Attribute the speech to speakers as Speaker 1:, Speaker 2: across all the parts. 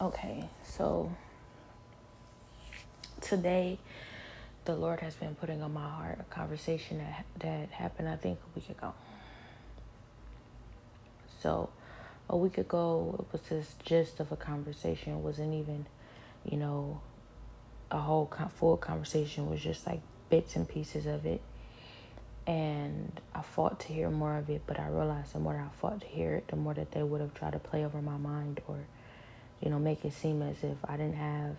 Speaker 1: Okay, so today the Lord has been putting on my heart a conversation that that happened I think a week ago. So a week ago it was this gist of a conversation. It wasn't even, you know, a whole con- full conversation. It was just like bits and pieces of it. And I fought to hear more of it, but I realized the more I fought to hear it, the more that they would have tried to play over my mind or, you know, make it seem as if I didn't have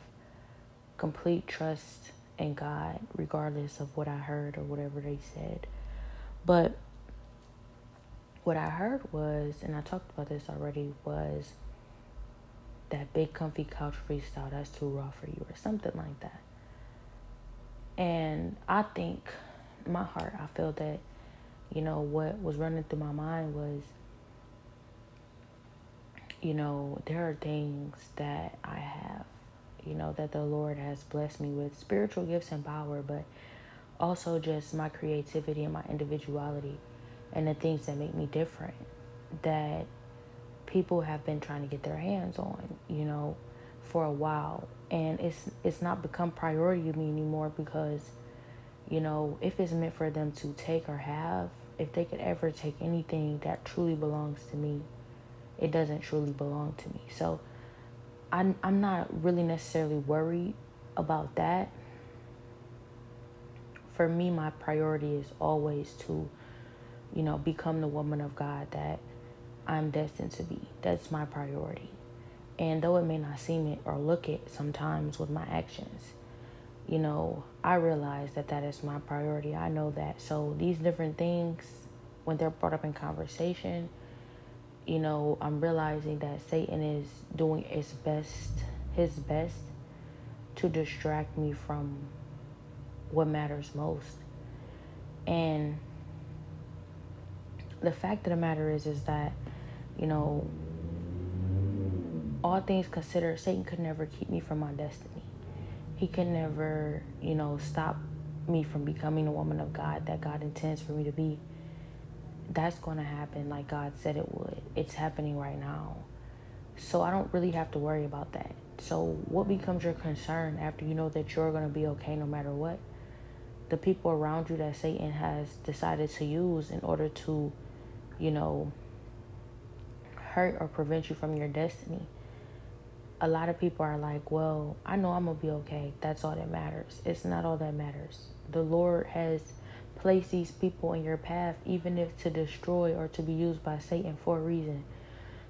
Speaker 1: complete trust in God, regardless of what I heard or whatever they said. But what I heard was, and I talked about this already, was that big comfy couch freestyle that's too raw for you or something like that. And I think my heart, I feel that, you know, what was running through my mind was, you know, there are things that I have, you know, that the Lord has blessed me with spiritual gifts and power, but also just my creativity and my individuality and the things that make me different that people have been trying to get their hands on, you know, for a while. And it's it's not become priority to me anymore because, you know, if it's meant for them to take or have, if they could ever take anything that truly belongs to me, it doesn't truly belong to me. So I'm I'm not really necessarily worried about that. For me, my priority is always to you know, become the woman of God that I'm destined to be. That's my priority. And though it may not seem it or look it sometimes with my actions, you know, I realize that that is my priority. I know that. So these different things, when they're brought up in conversation, you know, I'm realizing that Satan is doing his best, his best to distract me from what matters most. And the fact of the matter is is that you know all things considered satan could never keep me from my destiny he could never you know stop me from becoming the woman of god that god intends for me to be that's going to happen like god said it would it's happening right now so i don't really have to worry about that so what becomes your concern after you know that you're going to be okay no matter what the people around you that satan has decided to use in order to you know, hurt or prevent you from your destiny. A lot of people are like, well, I know I'm going to be okay. That's all that matters. It's not all that matters. The Lord has placed these people in your path, even if to destroy or to be used by Satan for a reason.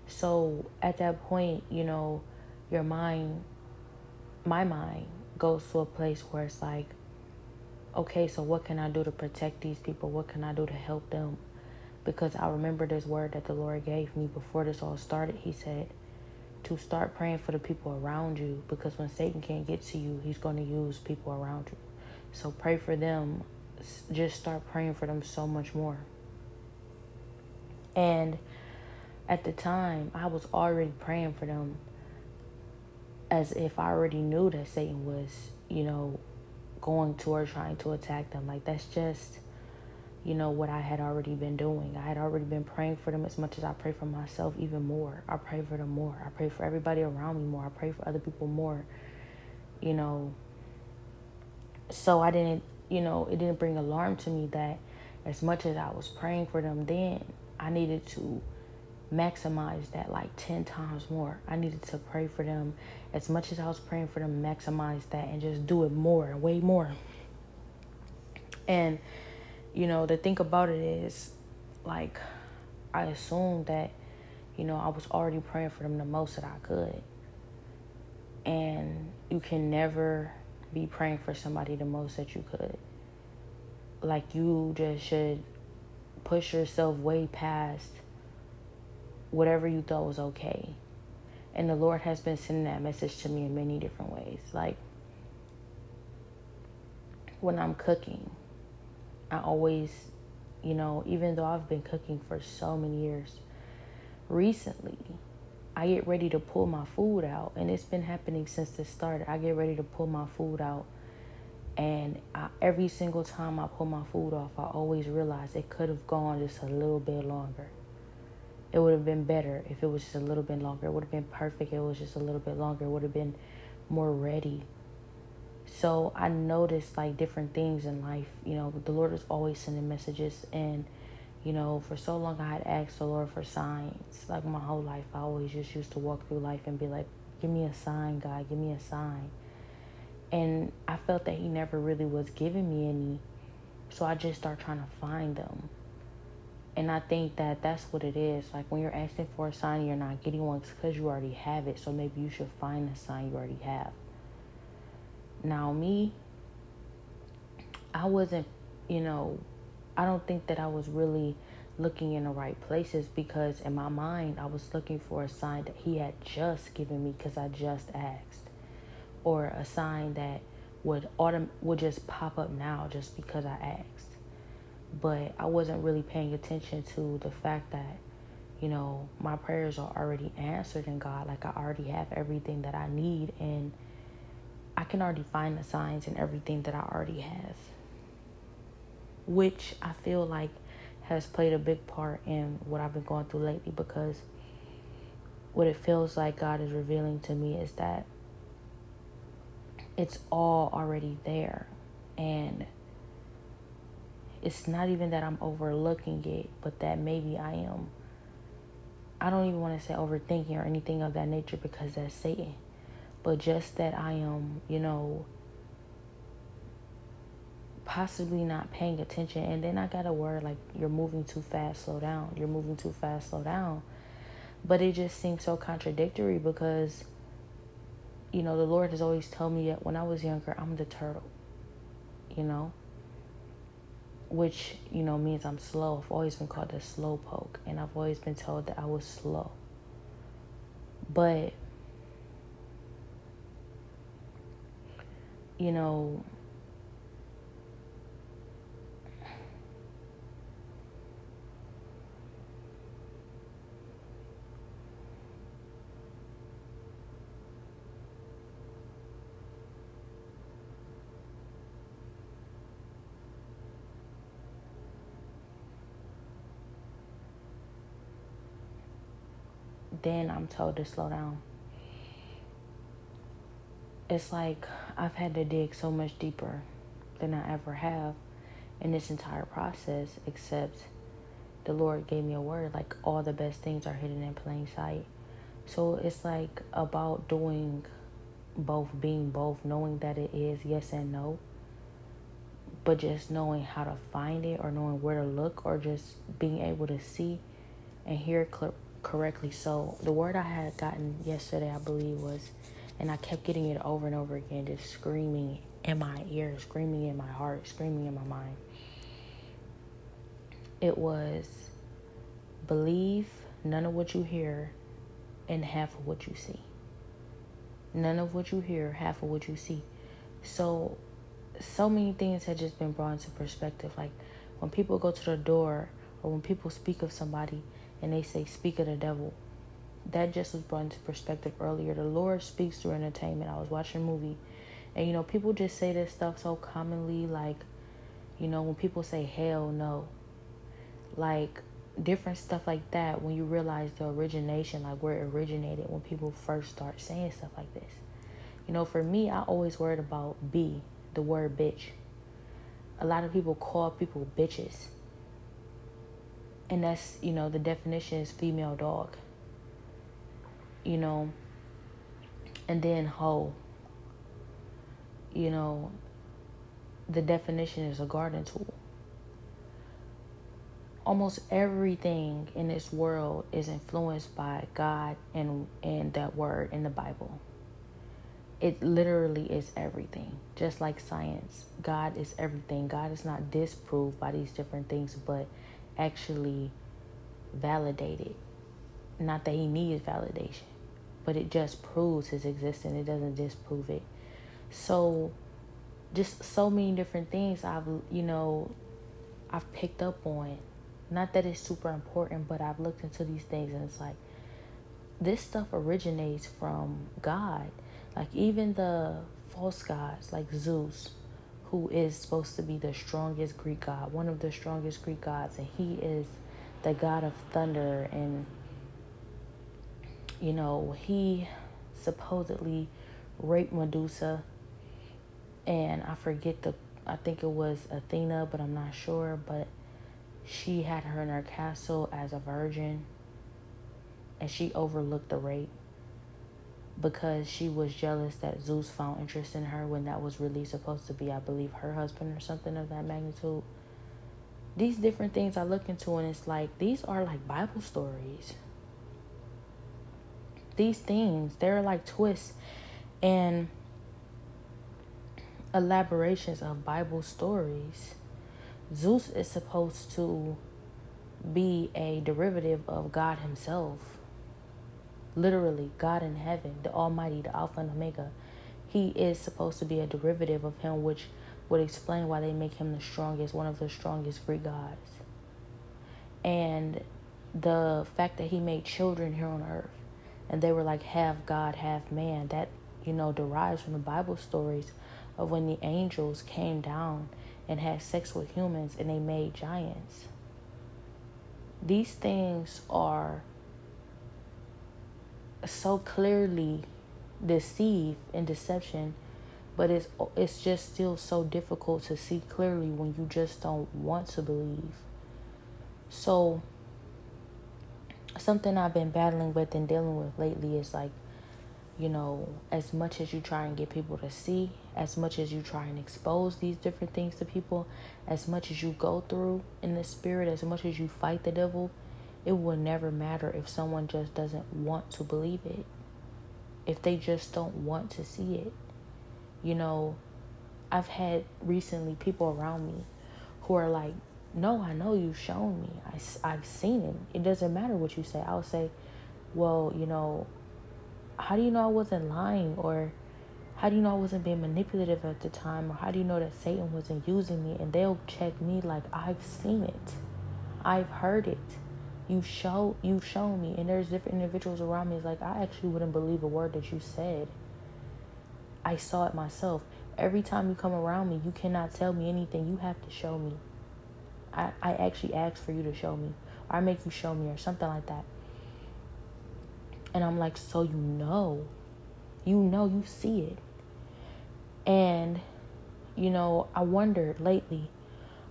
Speaker 1: So at that point, you know, your mind, my mind, goes to a place where it's like, okay, so what can I do to protect these people? What can I do to help them? because I remember this word that the Lord gave me before this all started. He said to start praying for the people around you because when Satan can't get to you, he's going to use people around you. So pray for them. Just start praying for them so much more. And at the time, I was already praying for them as if I already knew that Satan was, you know, going toward trying to attack them. Like that's just you know, what I had already been doing. I had already been praying for them as much as I pray for myself, even more. I pray for them more. I pray for everybody around me more. I pray for other people more, you know. So I didn't, you know, it didn't bring alarm to me that as much as I was praying for them then, I needed to maximize that like 10 times more. I needed to pray for them as much as I was praying for them, maximize that and just do it more, way more. And you know, the thing about it is, like, I assumed that, you know, I was already praying for them the most that I could. And you can never be praying for somebody the most that you could. Like, you just should push yourself way past whatever you thought was okay. And the Lord has been sending that message to me in many different ways. Like, when I'm cooking, I always, you know, even though I've been cooking for so many years, recently I get ready to pull my food out, and it's been happening since this started. I get ready to pull my food out, and I, every single time I pull my food off, I always realize it could have gone just a little bit longer. it would have been better if it was just a little bit longer. It would have been perfect. If it was just a little bit longer. It would have been more ready. So I noticed like different things in life. You know, the Lord is always sending messages. And, you know, for so long I had asked the Lord for signs. Like my whole life, I always just used to walk through life and be like, give me a sign, God, give me a sign. And I felt that He never really was giving me any. So I just started trying to find them. And I think that that's what it is. Like when you're asking for a sign, you're not getting one because you already have it. So maybe you should find a sign you already have. Now, me, I wasn't, you know, I don't think that I was really looking in the right places because in my mind, I was looking for a sign that He had just given me because I just asked, or a sign that would autom- would just pop up now just because I asked. But I wasn't really paying attention to the fact that, you know, my prayers are already answered in God. Like I already have everything that I need and I can already find the signs and everything that I already have. Which I feel like has played a big part in what I've been going through lately because what it feels like God is revealing to me is that it's all already there. And it's not even that I'm overlooking it, but that maybe I am. I don't even want to say overthinking or anything of that nature because that's Satan but just that I am, you know, possibly not paying attention. And then I got a word like, you're moving too fast, slow down. You're moving too fast, slow down. But it just seems so contradictory because, you know, the Lord has always told me that when I was younger, I'm the turtle, you know, which, you know, means I'm slow. I've always been called a slow poke, and I've always been told that I was slow. But you know, then I'm told to slow down it's like I've had to dig so much deeper than I ever have in this entire process, except the Lord gave me a word like all the best things are hidden in plain sight. So it's like about doing both, being both, knowing that it is yes and no, but just knowing how to find it or knowing where to look or just being able to see and hear cl- correctly. So the word I had gotten yesterday, I believe, was and I kept getting it over and over again, just screaming in my ear, screaming in my heart, screaming in my mind. It was believe none of what you hear and half of what you see. None of what you hear, half of what you see. So, so many things had just been brought into perspective. Like when people go to the door or when people speak of somebody and they say, Speak of the devil, that just was brought into perspective earlier. The Lord speaks through entertainment. I was watching a movie, and you know, people just say this stuff so commonly, like, you know, when people say hell no, like different stuff like that. When you realize the origination, like where it originated, when people first start saying stuff like this, you know, for me, I always worried about B, the word bitch. A lot of people call people bitches. And that's, you know, the definition is female dog you know, and then hoe. You know, the definition is a garden tool. Almost everything in this world is influenced by God and and that word in the Bible. It literally is everything. Just like science, God is everything. God is not disproved by these different things, but actually validated. Not that he needs validation but it just proves his existence. It doesn't disprove it. So, just so many different things I've, you know, I've picked up on. Not that it's super important, but I've looked into these things and it's like, this stuff originates from God. Like, even the false gods, like Zeus, who is supposed to be the strongest Greek god, one of the strongest Greek gods, and he is the god of thunder and you know, he supposedly raped Medusa. And I forget the, I think it was Athena, but I'm not sure. But she had her in her castle as a virgin. And she overlooked the rape because she was jealous that Zeus found interest in her when that was really supposed to be, I believe, her husband or something of that magnitude. These different things I look into, and it's like these are like Bible stories. These things, they're like twists and elaborations of Bible stories. Zeus is supposed to be a derivative of God Himself literally God in heaven, the Almighty, the Alpha and Omega. He is supposed to be a derivative of Him, which would explain why they make Him the strongest, one of the strongest Greek gods. And the fact that He made children here on earth and they were like half God, half man, that, you know, derives from the Bible stories of when the angels came down and had sex with humans and they made giants. These things are so clearly deceive and deception but it's it's just still so difficult to see clearly when you just don't want to believe. So something i've been battling with and dealing with lately is like you know as much as you try and get people to see as much as you try and expose these different things to people as much as you go through in the spirit as much as you fight the devil it will never matter if someone just doesn't want to believe it. If they just don't want to see it. You know, I've had recently people around me who are like, No, I know you've shown me. I, I've seen it. It doesn't matter what you say. I'll say, Well, you know, how do you know I wasn't lying? Or how do you know I wasn't being manipulative at the time? Or how do you know that Satan wasn't using me? And they'll check me like, I've seen it, I've heard it you show you've shown me. And there's different individuals around me. It's like i actually wouldn't believe a word that you said. I saw it myself. Every time you come around me you cannot tell me anything. You have to show me. I, I actually ask for you to show me. Or i make you show me or something like that. And i'm like so you know. You know you see it. And you know i wondered lately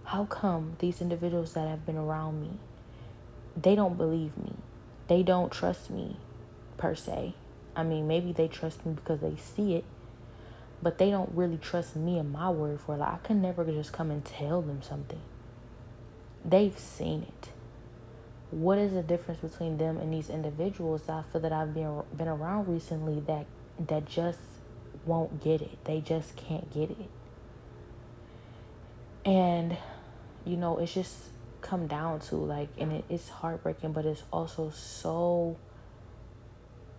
Speaker 1: how come these individuals that have been around me they don't believe me. They don't trust me per se. I mean, maybe they trust me because they see it, but they don't really trust me and my word for it. Like, I can never just come and tell them something. They've seen it. What is the difference between them and these individuals I feel that I've been been around recently that that just won't get it. They just can't get it. And you know, it's just come down to like and it, it's heartbreaking but it's also so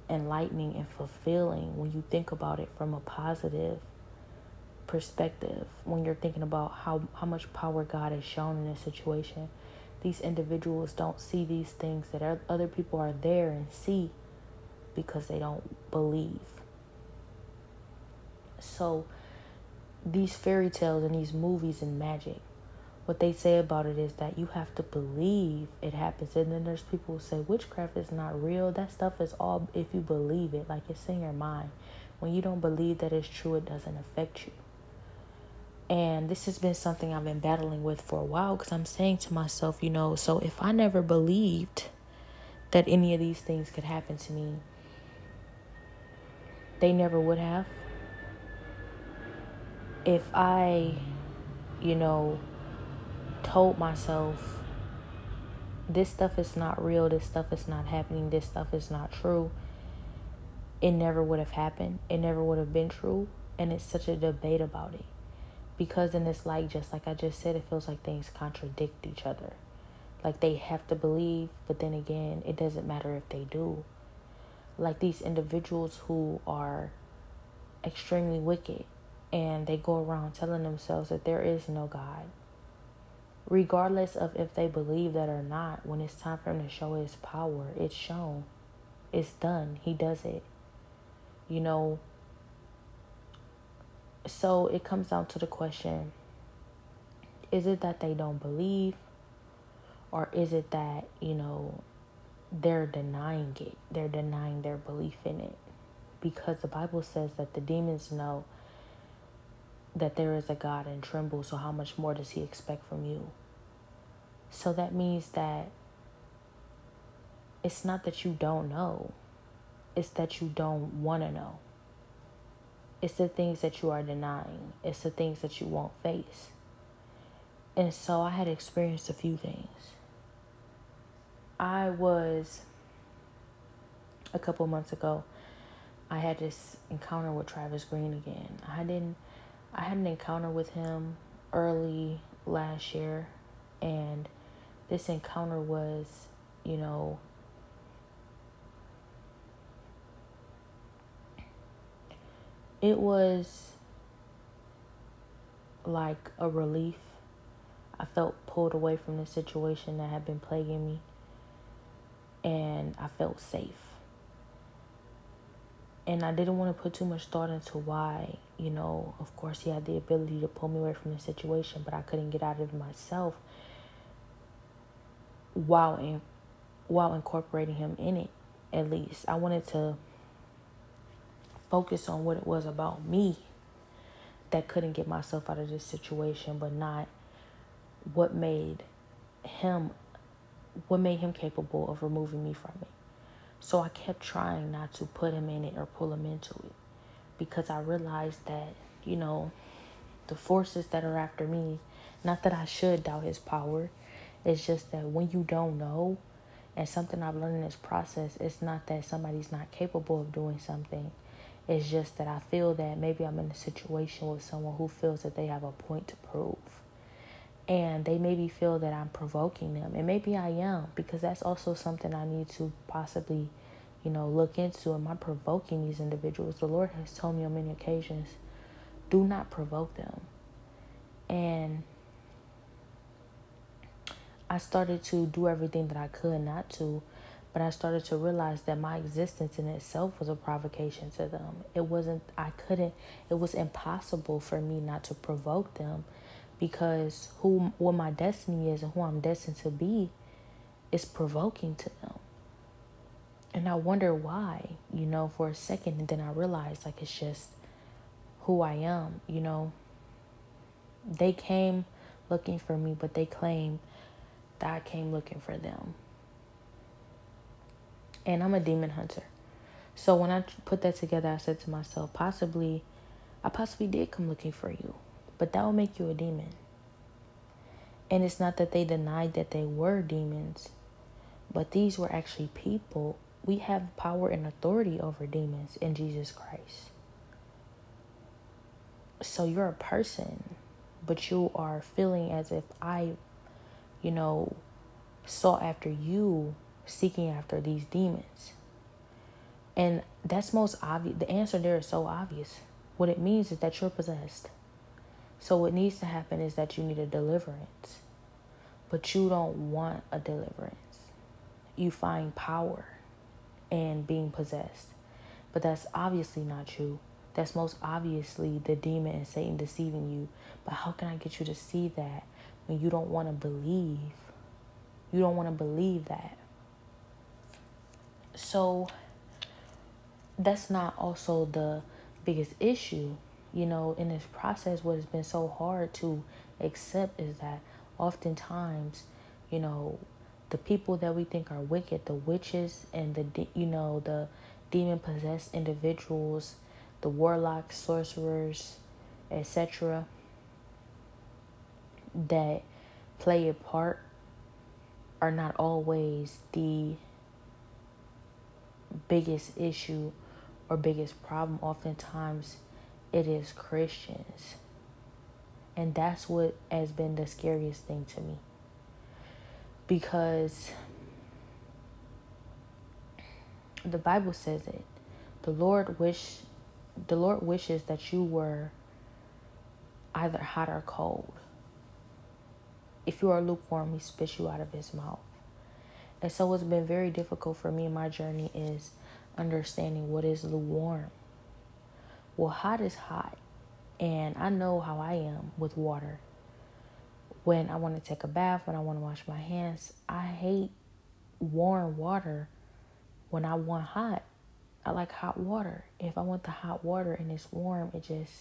Speaker 1: enlightening and fulfilling when you think about it from a positive perspective. When you're thinking about how how much power God has shown in this situation these individuals don't see these things that other people are there and see because they don't believe. So these fairy tales and these movies and magic what they say about it is that you have to believe it happens. And then there's people who say witchcraft is not real. That stuff is all if you believe it, like it's in your mind. When you don't believe that it's true, it doesn't affect you. And this has been something I've been battling with for a while because I'm saying to myself, you know, so if I never believed that any of these things could happen to me, they never would have. If I, you know, told myself this stuff is not real, this stuff is not happening, this stuff is not true, it never would have happened. It never would have been true. And it's such a debate about it. Because then it's like, just like I just said, it feels like things contradict each other. Like they have to believe, but then again, it doesn't matter if they do. Like these individuals who are extremely wicked and they go around telling themselves that there is no God regardless of if they believe that or not, when it's time for him to show his power, it's shown. It's done. He does it. You know, so it comes down to the question is it that they don't believe? Or is it that, you know, they're denying it. They're denying their belief in it. Because the Bible says that the demons know that there is a God and tremble, so how much more does he expect from you? So that means that it's not that you don't know, it's that you don't want to know. It's the things that you are denying, it's the things that you won't face. And so I had experienced a few things. I was a couple months ago, I had this encounter with Travis Green again. I didn't I had an encounter with him early last year and this encounter was, you know, it was like a relief. I felt pulled away from the situation that had been plaguing me, and I felt safe. And I didn't want to put too much thought into why, you know, of course, he had the ability to pull me away from the situation, but I couldn't get out of it myself while in, while incorporating him in it. At least I wanted to focus on what it was about me that couldn't get myself out of this situation, but not what made him what made him capable of removing me from it. So I kept trying not to put him in it or pull him into it because I realized that, you know, the forces that are after me, not that I should doubt his power, it's just that when you don't know, and something I've learned in this process, it's not that somebody's not capable of doing something. It's just that I feel that maybe I'm in a situation with someone who feels that they have a point to prove. And they maybe feel that I'm provoking them. And maybe I am, because that's also something I need to possibly, you know, look into. Am I provoking these individuals? The Lord has told me on many occasions, do not provoke them. And I started to do everything that I could not to but I started to realize that my existence in itself was a provocation to them. It wasn't, I couldn't, it was impossible for me not to provoke them because who, what my destiny is and who I'm destined to be is provoking to them. And I wonder why, you know, for a second. And then I realized like it's just who I am, you know. They came looking for me, but they claim that I came looking for them and I'm a demon hunter. So when I put that together, I said to myself, possibly, I possibly did come looking for you, but that will make you a demon. And it's not that they denied that they were demons, but these were actually people. We have power and authority over demons in Jesus Christ. So you're a person, but you are feeling as if I, you know, sought after you seeking after these demons. And that's most obvious. The answer there is so obvious. What it means is that you're possessed. So what needs to happen is that you need a deliverance. But you don't want a deliverance. You find power in being possessed. But that's obviously not true. That's most obviously the demon and Satan deceiving you. But how can I get you to see that when you don't want to believe? You don't want to believe that. So that's not also the biggest issue. You know, in this process, what has been so hard to accept is that oftentimes, you know, the people that we think are wicked, the witches and the, you know, the demon possessed individuals, the warlocks, sorcerers, etc., that play a part are not always the biggest issue or biggest problem oftentimes it is Christians. And that's what has been the scariest thing to me. Because the Bible says it. The Lord wish the Lord wishes that you were either hot or cold. If you are lukewarm, he spits you out of his mouth. And so what's been very difficult for me in my journey is understanding what is lukewarm. Well, hot is hot. And I know how I am with water. When I want to take a bath, when I want to wash my hands, I hate warm water when I want hot. I like hot water. If I want the hot water and it's warm, it just,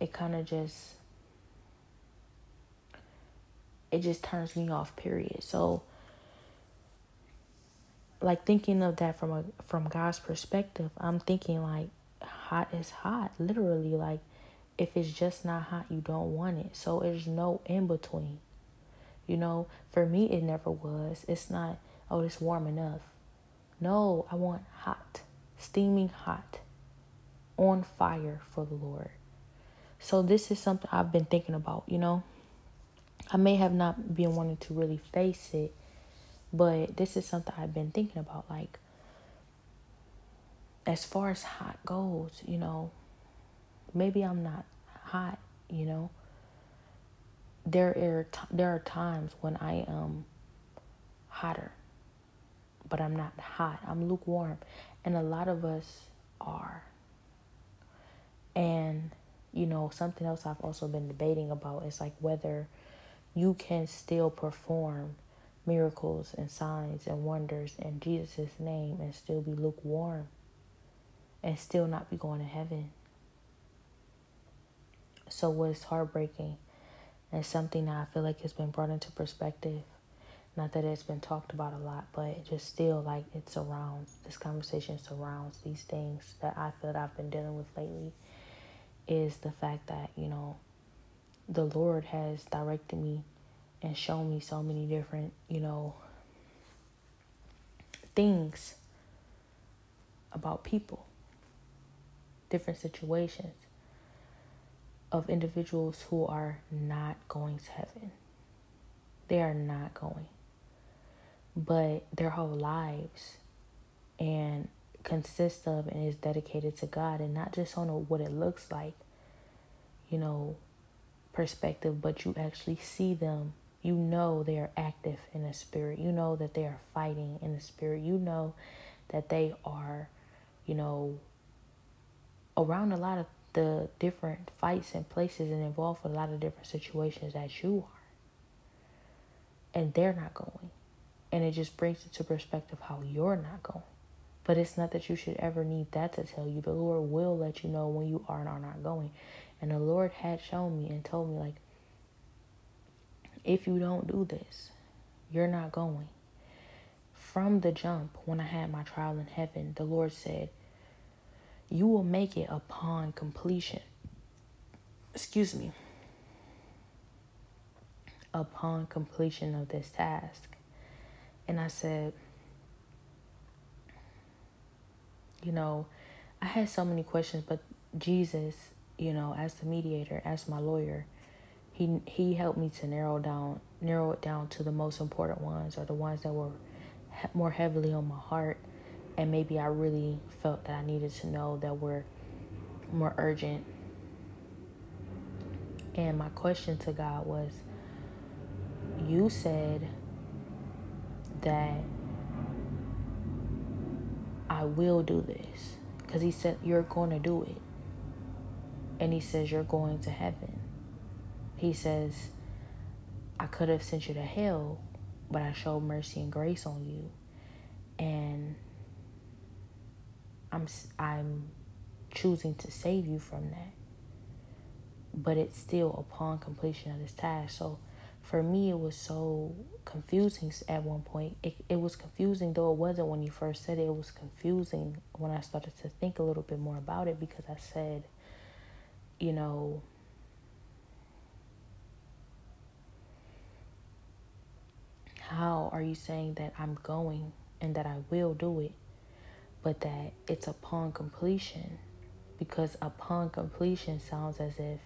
Speaker 1: it kind of just, it just turns me off, period. So, like thinking of that from a from God's perspective, I'm thinking like hot is hot, literally like if it's just not hot, you don't want it. So there's no in between. You know, for me it never was. It's not oh it's warm enough. No, I want hot, steaming hot, on fire for the Lord. So this is something I've been thinking about, you know. I may have not been wanting to really face it but this is something I've been thinking about. Like, as far as hot goes, you know, maybe I'm not hot, you know. There are t- there are times when I am hotter, but I'm not hot. I'm lukewarm, and a lot of us are. And you know, something else I've also been debating about is like whether you can still perform miracles and signs and wonders in Jesus' name and still be lukewarm and still not be going to heaven. So, what's heartbreaking and something that I feel like has been brought into perspective. Not that it's been talked about a lot, but just still like it surrounds this conversation surrounds these things that I feel that I've been dealing with lately. Is the fact that, you know, the Lord has directed me and shown me so many different, you know, things about people, different situations of individuals who are not going to heaven. They are not going. But their whole lives and consists of and is dedicated to God and not just on a, what it looks like, you know, perspective, but you actually see them you know they are active in the spirit. You know that they are fighting in the spirit. You know that they are, you know, around a lot of the different fights and places and involved with a lot of different situations that you are. And they're not going. And it just brings it to perspective how you're not going. But it's not that you should ever need that to tell you. The Lord will let you know when you are and are not going. And the Lord had shown me and told me, like, if you don't do this, you're not going. From the jump, when I had my trial in heaven, the Lord said, You will make it upon completion. Excuse me. Upon completion of this task. And I said, You know, I had so many questions, but Jesus, you know, as the mediator, as my lawyer, he he helped me to narrow down narrow it down to the most important ones or the ones that were more heavily on my heart and maybe I really felt that I needed to know that were more urgent. And my question to God was you said that I will do this because he said you're going to do it. And he says you're going to heaven. He says, I could have sent you to hell, but I showed mercy and grace on you. And I'm I'm choosing to save you from that. But it's still upon completion of this task. So for me it was so confusing at one point. It it was confusing though it wasn't when you first said it. It was confusing when I started to think a little bit more about it because I said, you know, How are you saying that I'm going and that I will do it, but that it's upon completion? Because upon completion sounds as if,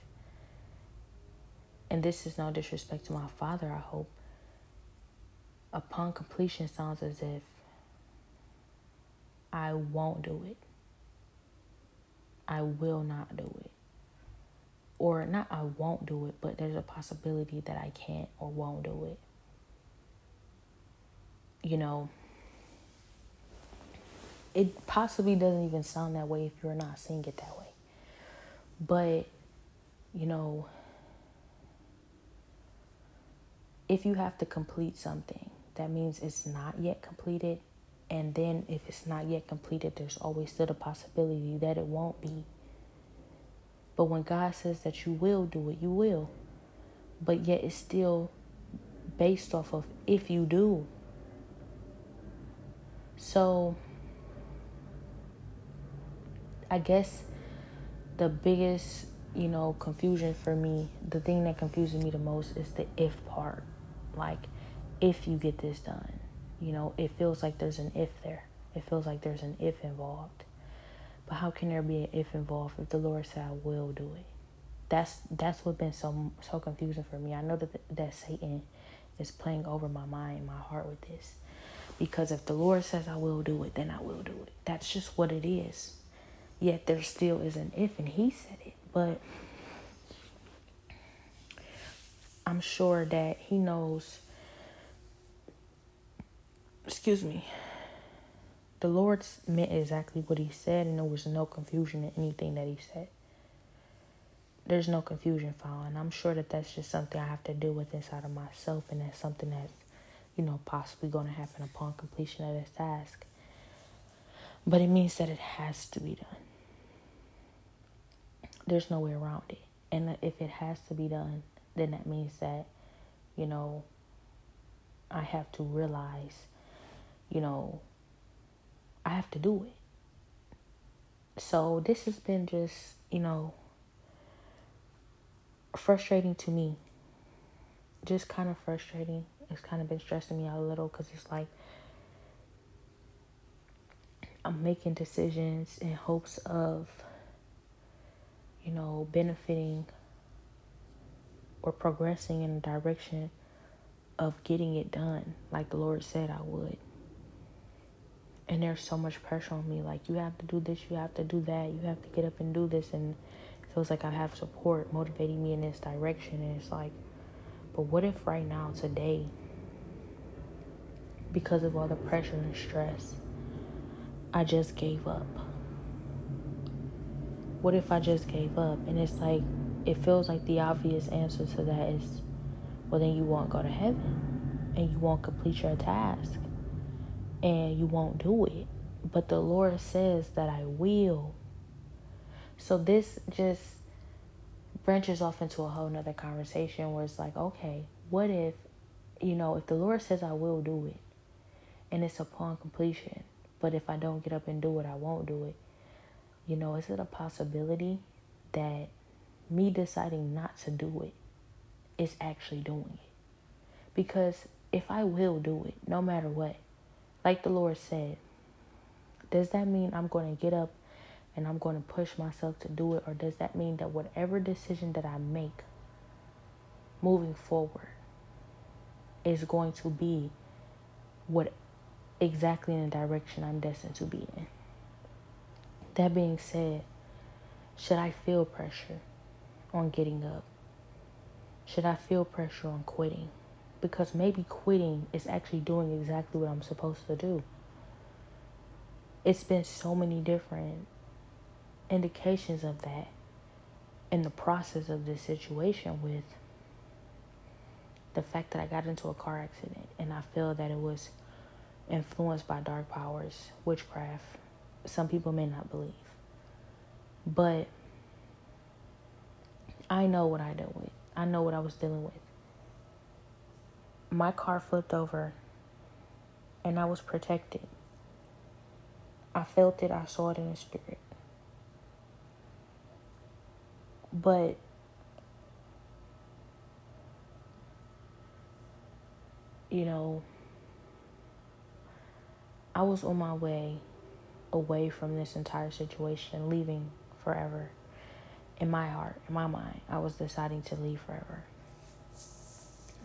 Speaker 1: and this is no disrespect to my father, I hope. Upon completion sounds as if I won't do it. I will not do it. Or not I won't do it, but there's a possibility that I can't or won't do it you know, it possibly doesn't even sound that way if you're not seeing it that way. But, you know, if you have to complete something, that means it's not yet completed. And then if it's not yet completed, there's always still a possibility that it won't be. But when God says that you will do it, you will. But yet it's still based off of if you do. So I guess the biggest, you know, confusion for me, the thing that confuses me the most is the if part. Like, if you get this done, you know, it feels like there's an if there. It feels like there's an if involved. But how can there be an if involved if the Lord said I will do it? That's that's what been so so confusing for me. I know that that Satan is playing over my mind, my heart with this. Because if the Lord says I will do it, then I will do it. That's just what it is. Yet there still is an if, and He said it. But I'm sure that He knows. Excuse me. The Lord meant exactly what He said, and there was no confusion in anything that He said. There's no confusion found, and I'm sure that that's just something I have to deal with inside of myself, and that's something that's, you know, possibly going to happen upon completion of this task. But it means that it has to be done there's no way around it. And if it has to be done, then that means that, you know, I have to realize, you know, I have to do it. So this has been just, you know, frustrating to me. Just kind of frustrating. It's kind of been stressing me out a little because it's like I'm making decisions in hopes of you know, benefiting or progressing in the direction of getting it done like the Lord said I would. And there's so much pressure on me like you have to do this, you have to do that, you have to get up and do this and it feels like I have support motivating me in this direction and it's like but what if right now today because of all the pressure and stress I just gave up? What if I just gave up? And it's like, it feels like the obvious answer to that is, well, then you won't go to heaven and you won't complete your task and you won't do it. But the Lord says that I will. So this just branches off into a whole nother conversation where it's like, okay, what if, you know, if the Lord says I will do it and it's upon completion, but if I don't get up and do it, I won't do it you know, is it a possibility that me deciding not to do it is actually doing it? Because if I will do it, no matter what, like the Lord said, does that mean I'm going to get up and I'm going to push myself to do it? Or does that mean that whatever decision that I make moving forward is going to be what exactly in the direction I'm destined to be in? That being said, should I feel pressure on getting up? Should I feel pressure on quitting? Because maybe quitting is actually doing exactly what I'm supposed to do. It's been so many different indications of that in the process of this situation with the fact that I got into a car accident and I feel that it was influenced by dark powers, witchcraft, some people may not believe. But I know what I dealt with. I know what I was dealing with. My car flipped over and I was protected. I felt it, I saw it in the spirit. But you know, I was on my way away from this entire situation, leaving forever. In my heart, in my mind, I was deciding to leave forever.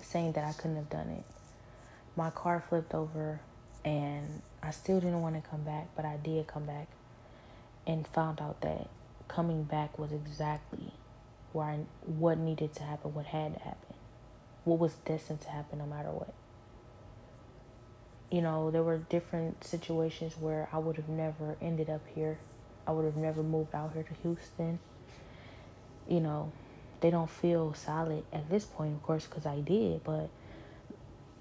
Speaker 1: Saying that I couldn't have done it. My car flipped over and I still didn't want to come back, but I did come back and found out that coming back was exactly where I, what needed to happen, what had to happen, what was destined to happen no matter what you know, there were different situations where I would have never ended up here. I would have never moved out here to Houston. You know, they don't feel solid at this point, of course, because I did. But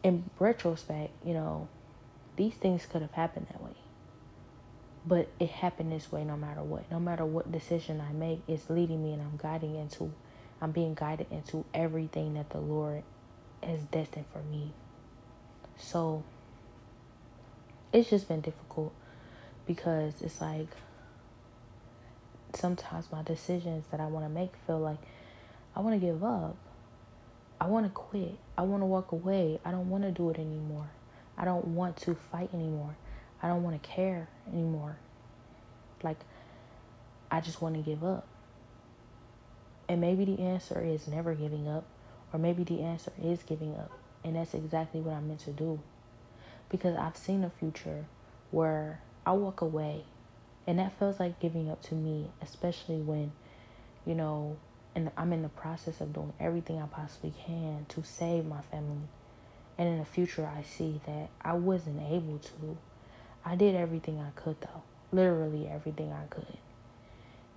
Speaker 1: in retrospect, you know, these things could have happened that way. But it happened this way no matter what. No matter what decision I make, it's leading me and I'm guiding into I'm being guided into everything that the Lord has destined for me. So it's just been difficult because it's like sometimes my decisions that I want to make feel like I want to give up. I want to quit. I want to walk away. I don't want to do it anymore. I don't want to fight anymore. I don't want to care anymore. Like, I just want to give up. And maybe the answer is never giving up, or maybe the answer is giving up. And that's exactly what I'm meant to do. Because I've seen a future where I walk away, and that feels like giving up to me, especially when, you know, and I'm in the process of doing everything I possibly can to save my family. And in the future, I see that I wasn't able to. I did everything I could, though. Literally everything I could.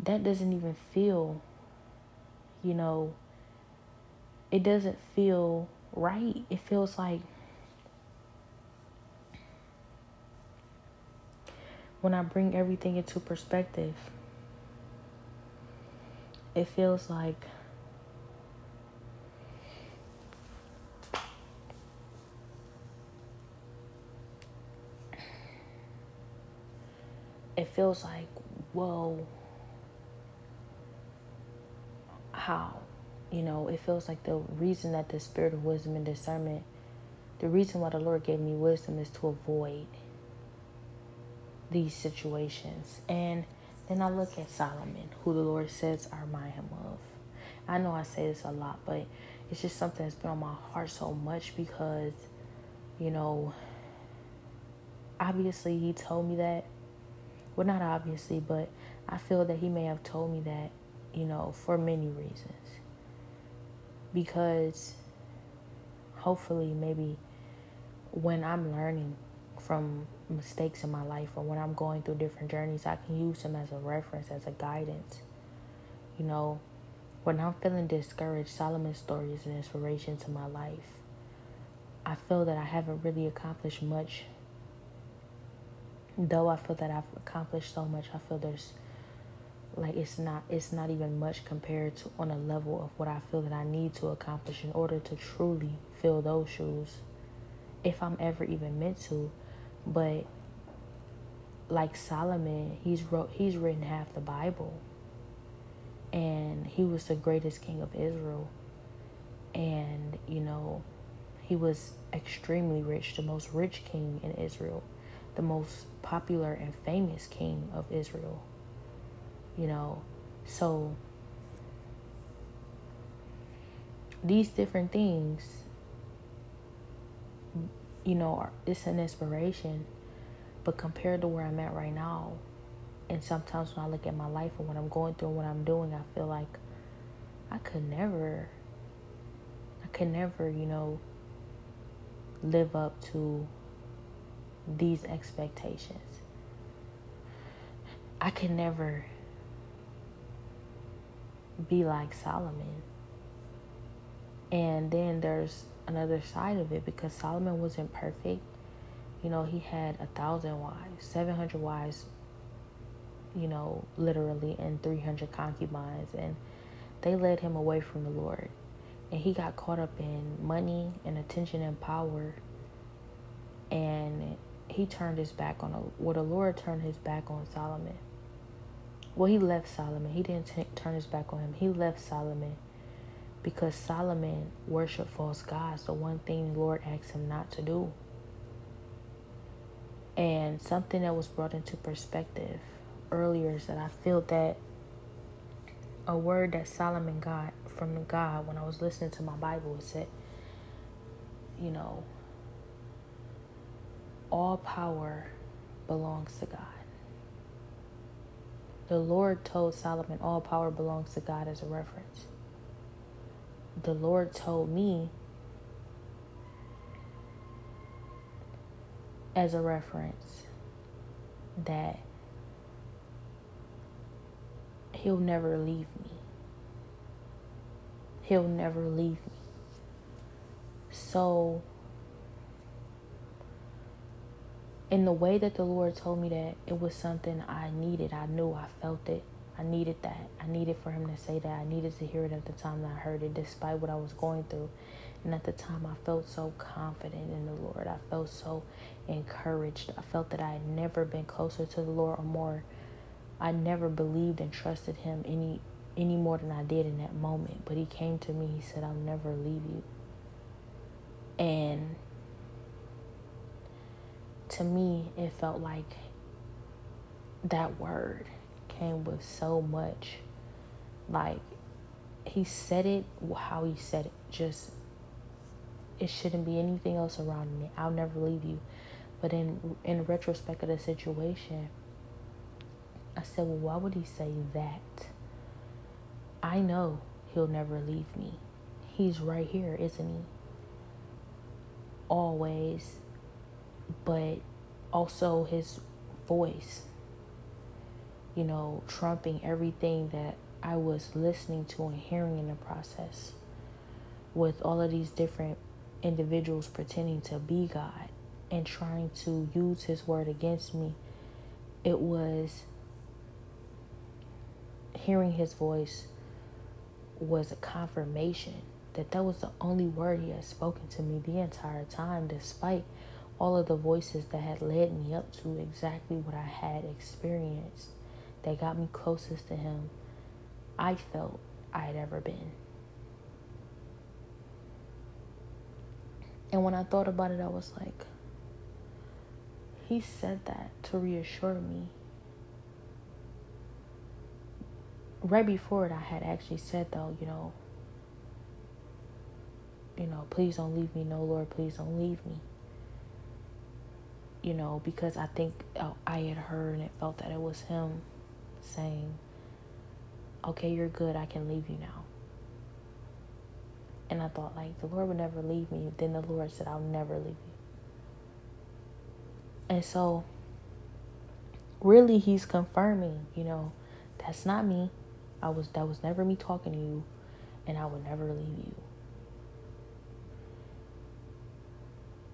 Speaker 1: That doesn't even feel, you know, it doesn't feel right. It feels like when I bring everything into perspective, it feels like it feels like, whoa, how? You know, it feels like the reason that the spirit of wisdom and discernment, the reason why the Lord gave me wisdom is to avoid these situations. And then I look at Solomon, who the Lord says I remind him of. I know I say this a lot, but it's just something that's been on my heart so much because, you know, obviously he told me that. Well, not obviously, but I feel that he may have told me that, you know, for many reasons. Because hopefully, maybe when I'm learning from mistakes in my life or when I'm going through different journeys, I can use them as a reference, as a guidance. You know, when I'm feeling discouraged, Solomon's story is an inspiration to my life. I feel that I haven't really accomplished much. Though I feel that I've accomplished so much, I feel there's like it's not it's not even much compared to on a level of what I feel that I need to accomplish in order to truly fill those shoes if I'm ever even meant to but like Solomon, he's wrote he's written half the Bible. And he was the greatest king of Israel. And, you know, he was extremely rich, the most rich king in Israel, the most popular and famous king of Israel. You know, so these different things you know, it's an inspiration. But compared to where I'm at right now, and sometimes when I look at my life and what I'm going through and what I'm doing, I feel like I could never, I could never, you know, live up to these expectations. I can never be like Solomon. And then there's another side of it because Solomon wasn't perfect. You know, he had a thousand wives, 700 wives, you know, literally, and 300 concubines. And they led him away from the Lord. And he got caught up in money and attention and power. And he turned his back on, a, well, the Lord turned his back on Solomon. Well, he left Solomon. He didn't t- turn his back on him. He left Solomon because Solomon worshiped false gods, the one thing the Lord asked him not to do. And something that was brought into perspective earlier is that I feel that a word that Solomon got from God when I was listening to my Bible is that, you know, all power belongs to God. The Lord told Solomon all power belongs to God as a reference the Lord told me as a reference that He'll never leave me. He'll never leave me. So in the way that the Lord told me that it was something I needed. I knew I felt it. I needed that. I needed for him to say that. I needed to hear it at the time that I heard it, despite what I was going through. And at the time, I felt so confident in the Lord. I felt so encouraged. I felt that I had never been closer to the Lord or more. I never believed and trusted Him any any more than I did in that moment. But He came to me. He said, "I'll never leave you." And to me, it felt like that word came with so much. Like, he said it how he said it. Just, it shouldn't be anything else around me. I'll never leave you. But in in retrospect of the situation, I said, well, why would he say that? I know he'll never leave me. He's right here, isn't he? Always. But also his voice you know, trumping everything that I was listening to and hearing in the process with all of these different individuals pretending to be God and trying to use his word against me. It was hearing his voice was a confirmation that that was the only word he had spoken to me the entire time, despite all of the voices that had led me up to exactly what I had experienced that got me closest to him I felt I had ever been. And when I thought about it, I was like, he said that to reassure me. Right before it, I had actually said, though, you know, you know, please don't leave me. No, Lord, please don't leave me you know, because I think oh, I had heard and it felt that it was him saying, okay, you're good, I can leave you now. And I thought, like, the Lord would never leave me. Then the Lord said, I'll never leave you. And so, really, He's confirming, you know, that's not me. I was, that was never me talking to you, and I would never leave you.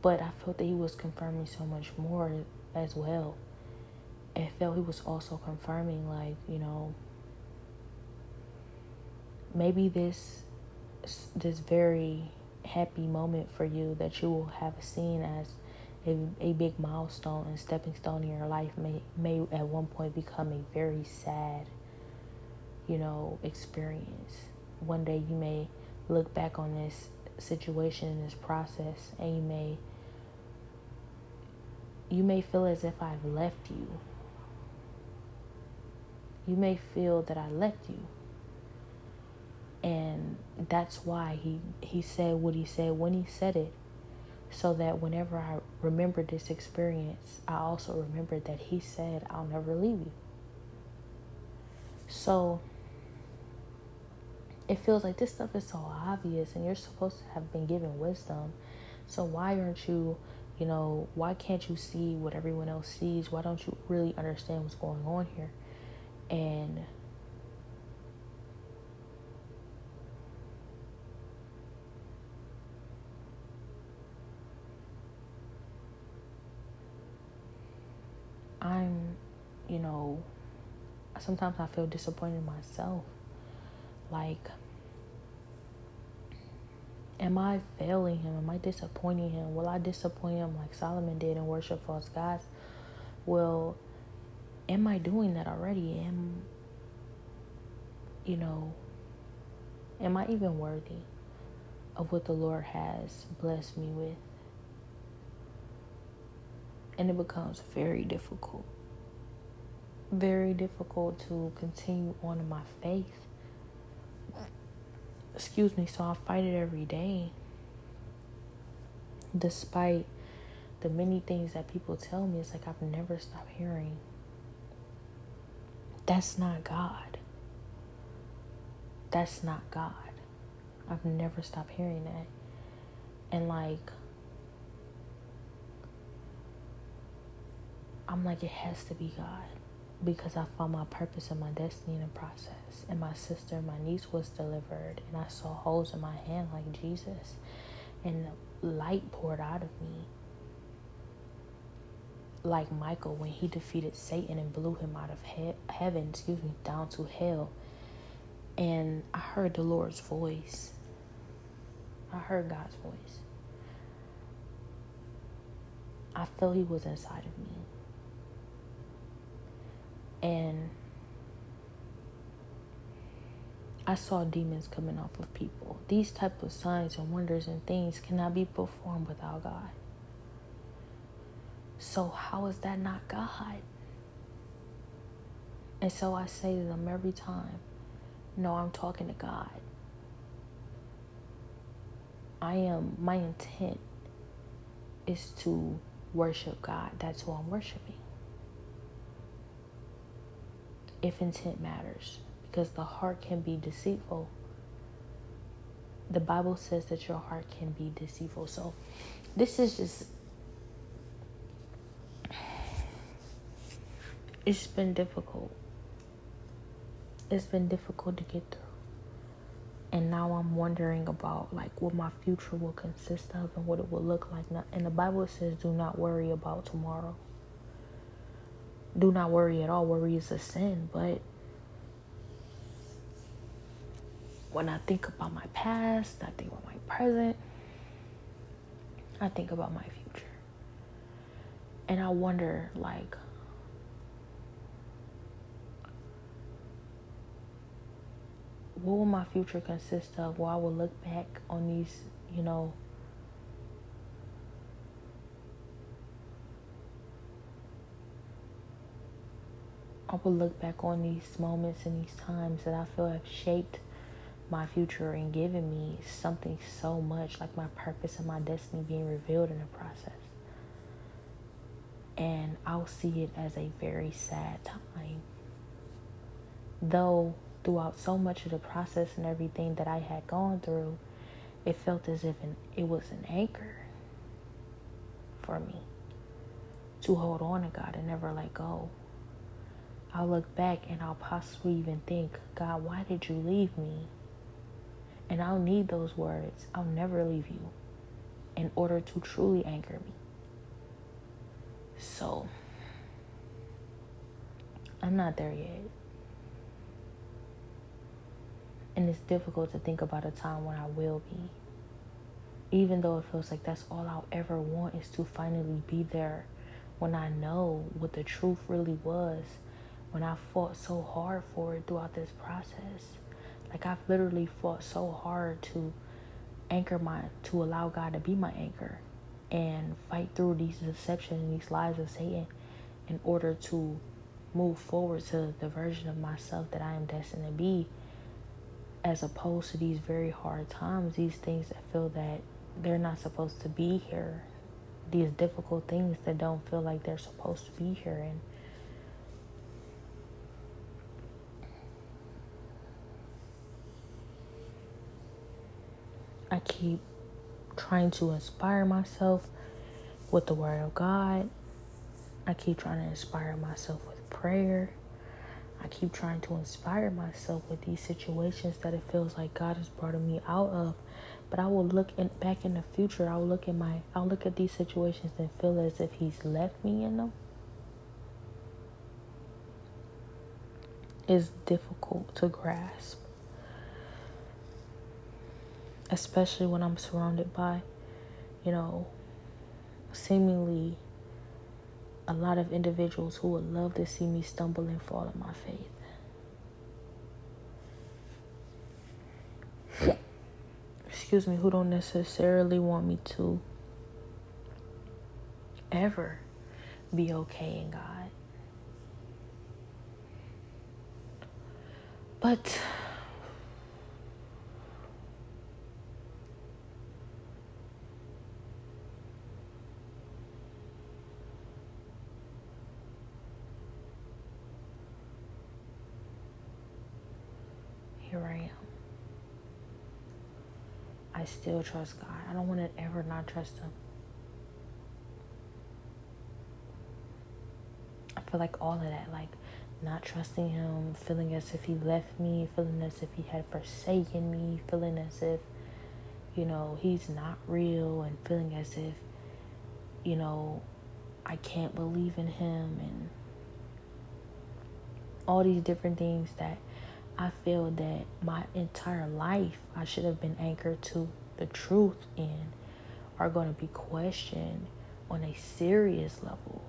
Speaker 1: But I felt that He was confirming so much more as well it felt he was also confirming like you know maybe this this very happy moment for you that you will have seen as a, a big milestone and stepping stone in your life may may at one point become a very sad you know experience. One day you may look back on this situation and this process and you may you may feel as if I've left you you may feel that I left you. And that's why he, he said what he said when he said it. So that whenever I remember this experience, I also remember that he said, I'll never leave you. So it feels like this stuff is so obvious and you're supposed to have been given wisdom. So why aren't you, you know, why can't you see what everyone else sees? Why don't you really understand what's going on here? And I'm, you know, sometimes I feel disappointed in myself. Like, am I failing him? Am I disappointing him? Will I disappoint him like Solomon did and worship false gods? Will am I doing that already? Am you know, am I even worthy of what the Lord has blessed me with? And it becomes very difficult. Very difficult to continue on in my faith. Excuse me, so I fight it every day. Despite the many things that people tell me, it's like I've never stopped hearing that's not God. That's not God. I've never stopped hearing that. And like, I'm like, it has to be God because I found my purpose and my destiny in the process. And my sister, my niece was delivered, and I saw holes in my hand like Jesus, and light poured out of me. Like Michael when he defeated Satan and blew him out of he- heaven, excuse me, down to hell. And I heard the Lord's voice. I heard God's voice. I felt he was inside of me. And I saw demons coming off of people. These type of signs and wonders and things cannot be performed without God. So how is that not God? And so I say to them every time, no, I'm talking to God. I am my intent is to worship God. That's who I'm worshiping. If intent matters, because the heart can be deceitful. The Bible says that your heart can be deceitful. So this is just it's been difficult. It's been difficult to get through. And now I'm wondering about like what my future will consist of and what it will look like. And the Bible says, do not worry about tomorrow. Do not worry at all. Worry is a sin. But when I think about my past, I think about my present, I think about my future. And I wonder, like, what will my future consist of? Well, I will look back on these, you know, I will look back on these moments and these times that I feel have shaped my future and given me something so much, like my purpose and my destiny being revealed in the process. And I'll see it as a very sad time. Though throughout so much of the process and everything that I had gone through, it felt as if an, it was an anchor for me to hold on to God and never let go. I'll look back and I'll possibly even think, God, why did you leave me? And I'll need those words. I'll never leave you in order to truly anchor me. So, I'm not there yet. And it's difficult to think about a time when I will be. Even though it feels like that's all I'll ever want is to finally be there when I know what the truth really was, when I fought so hard for it throughout this process. Like I've literally fought so hard to anchor my to allow God to be my anchor and fight through these deceptions and these lies of Satan in order to move forward to the version of myself that I am destined to be as opposed to these very hard times, these things that feel that they're not supposed to be here, these difficult things that don't feel like they're supposed to be here. And I keep trying to inspire myself with the Word of God. I keep trying to inspire myself with prayer. I keep trying to inspire myself with these situations that it feels like God has brought me out of. But I will look in, back in the future. I'll look at my. I'll look at these situations and feel as if He's left me in them. It's difficult to grasp, especially when I'm surrounded by, you know, seemingly a lot of individuals who would love to see me stumble and fall in my faith. Hmm. Excuse me, who don't necessarily want me to ever be okay in God. But here I am. I still trust God. I don't want to ever not trust Him. I feel like all of that, like not trusting Him, feeling as if He left me, feeling as if He had forsaken me, feeling as if, you know, He's not real, and feeling as if, you know, I can't believe in him and all these different things that I feel that my entire life I should have been anchored to the truth in are going to be questioned on a serious level.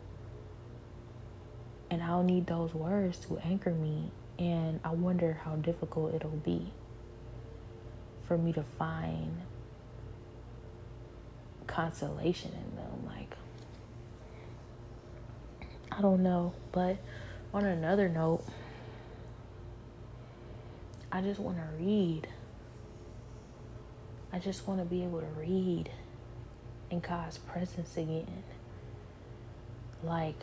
Speaker 1: And I'll need those words to anchor me. And I wonder how difficult it'll be for me to find consolation in them. Like, I don't know. But on another note, I just want to read. I just want to be able to read in God's presence again. Like,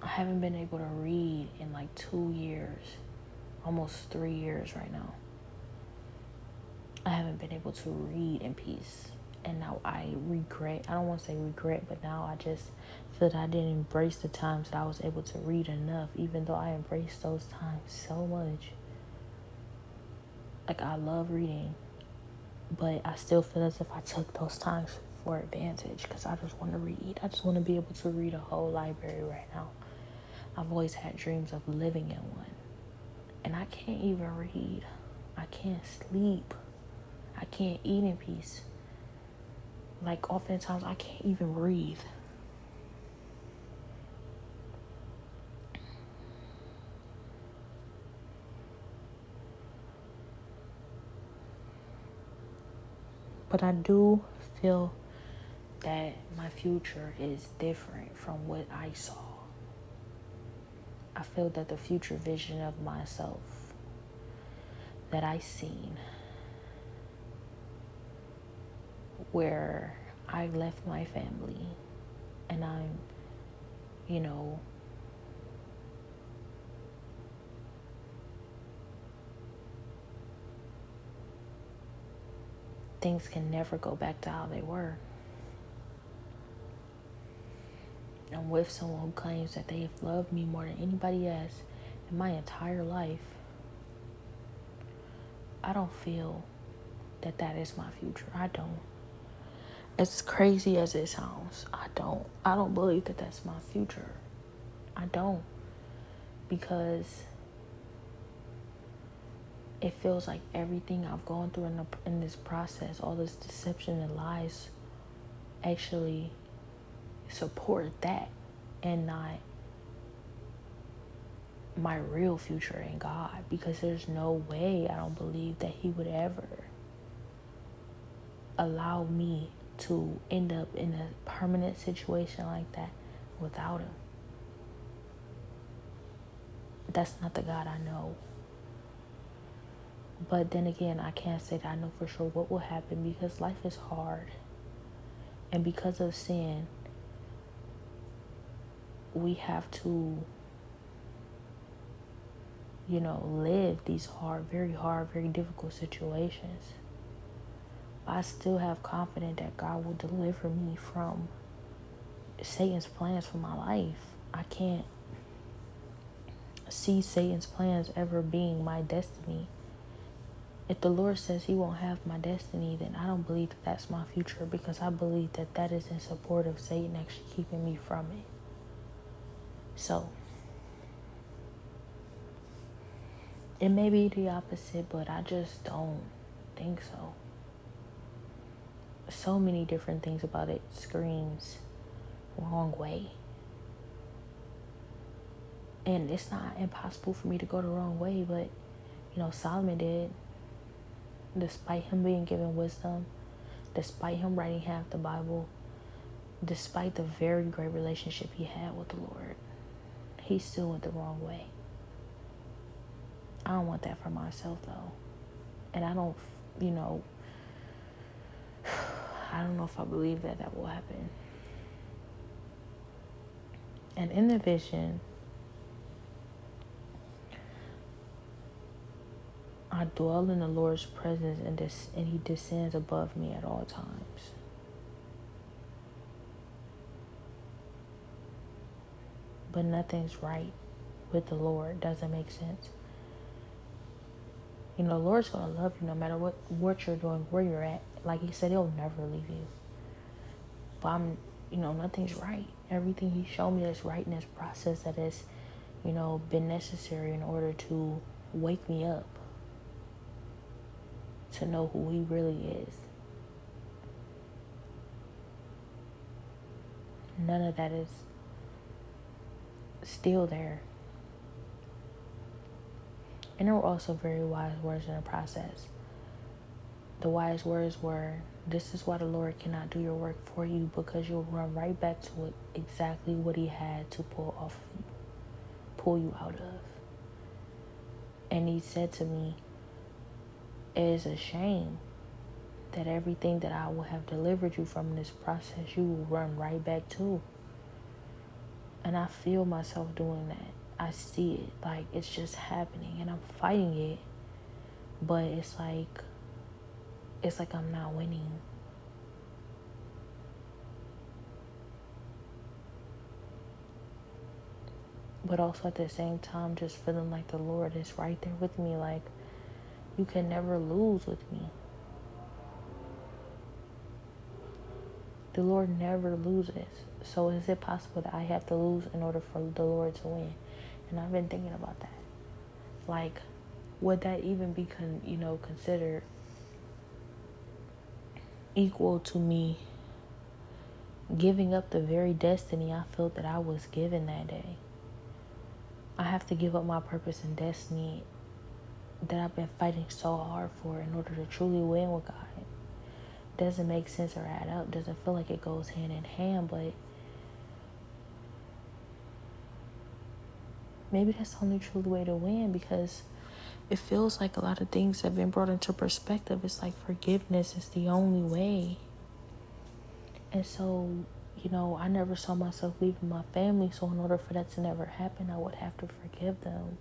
Speaker 1: I haven't been able to read in like two years, almost three years right now. I haven't been able to read in peace. And now I regret, I don't want to say regret, but now I just feel that I didn't embrace the times that I was able to read enough, even though I embraced those times so much. Like, I love reading, but I still feel as if I took those times for advantage because I just want to read. I just want to be able to read a whole library right now. I've always had dreams of living in one, and I can't even read. I can't sleep. I can't eat in peace. Like, oftentimes, I can't even breathe. But I do feel that my future is different from what I saw. I feel that the future vision of myself that I seen where I left my family and I'm, you know, things can never go back to how they were. I'm with someone who claims that they have loved me more than anybody else in my entire life. I don't feel that that is my future. I don't. As crazy as it sounds, I don't. I don't believe that that's my future. I don't. Because it feels like everything I've gone through in, the, in this process, all this deception and lies, actually support that and not my real future in God because there's no way I don't believe that He would ever allow me to end up in a permanent situation like that without Him. That's not the God I know. But then again, I can't say that I know for sure what will happen because life is hard. And because of sin, we have to, you know, live these hard, very hard, very difficult situations. I still have confidence that God will deliver me from Satan's plans for my life. I can't see Satan's plans ever being my destiny if the Lord says He won't have my destiny, then I don't believe that that's my future because I believe that that is in support of Satan actually keeping me from it. So, it may be the opposite, but I just don't think so. So many different things about it screams wrong way. And it's not impossible for me to go the wrong way, but you know, Solomon did despite him being given wisdom, despite him writing half the Bible, despite the very great relationship he had with the Lord, he still went the wrong way. I don't want that for myself though. And I don't, you know, I don't know if I believe that that will happen. And in the vision, I dwell in the Lord's presence and, des- and He descends above me at all times. But nothing's right with the Lord. Doesn't make sense. You know, the Lord's to love you no matter what, what you're doing, where you're at. Like He said, He'll never leave you. but I'm, you know, nothing's right. Everything he showed me is right in this process that has, you know, been necessary in order to wake me up to know who he really is. None of that is still there. And there were also very wise words in the process. The wise words were, This is why the Lord cannot do your work for you because you'll run right back to exactly what He had to pull off pull you out of. And He said to me, It is a shame that everything that I will have delivered you from this process, you will run right back to. And I feel myself doing that. I see it. Like it's just happening and I'm fighting it. But it's like it's like I'm not winning. But also at the same time just feeling like the Lord is right there with me like you can never lose with me. The Lord never loses. So is it possible that I have to lose in order for the Lord to win? And I've been thinking about that. Like, would that even be, con- you know, considered equal to me giving up the very destiny I felt that I was given that day? I have to give up my purpose and destiny that I've been fighting so hard for in order to truly win with God. Doesn't make sense or add up. Doesn't feel like it goes hand in hand, but maybe that's the only true way to win because it feels like a lot of things have been brought into perspective. It's like forgiveness is the only way. And so, you know, I never saw myself leaving my family. So, in order for that to never happen, I would have to forgive them.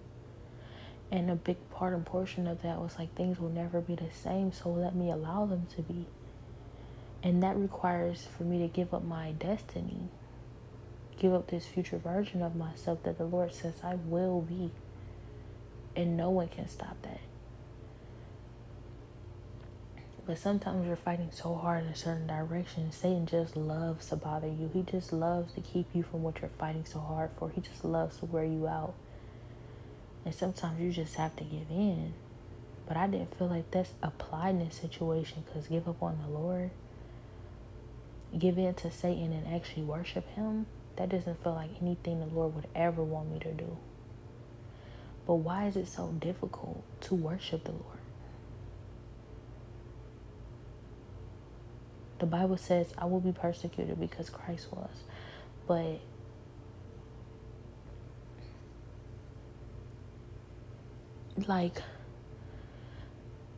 Speaker 1: And a big part and portion of that was like things will never be the same. So, let me allow them to be. And that requires for me to give up my destiny give up this future version of myself that the Lord says I will be. And no one can stop that. But sometimes you're fighting so hard in a certain direction. Satan just loves to bother you. He just loves to keep you from what you're fighting so hard for. He just loves to wear you out. And sometimes you just have to give in. But I didn't feel like that's applied in this situation because give up on the Lord, give in to Satan and actually worship him that doesn't feel like anything the Lord would ever want me to do. But why is it so difficult to worship the Lord? The Bible says, I will be persecuted because Christ was. But like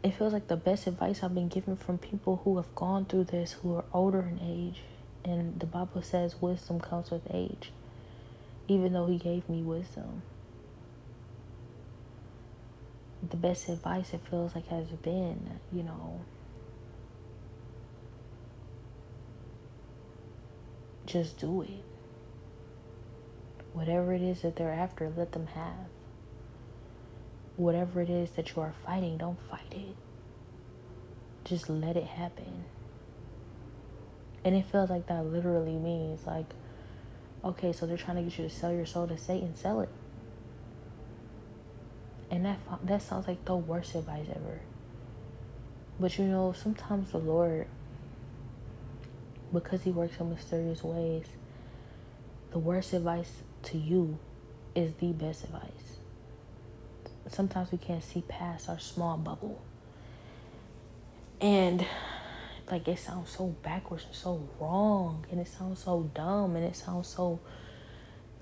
Speaker 1: it feels like the best advice I've been given from people who have gone through this, who are older in age, and the Bible says wisdom comes with age, even though He gave me wisdom. The best advice it feels like has been, you know, just do it. Whatever it is that they're after, let them have. Whatever it is that you are fighting, don't fight it. Just let it happen. And it feels like that literally means like, okay, so they're trying to get you to sell your soul to Satan, sell it. And that that sounds like the worst advice ever. But you know, sometimes the Lord, because He works in mysterious ways, the worst advice to you is the best advice. Sometimes we can't see past our small bubble. And like it sounds so backwards and so wrong and it sounds so dumb and it sounds so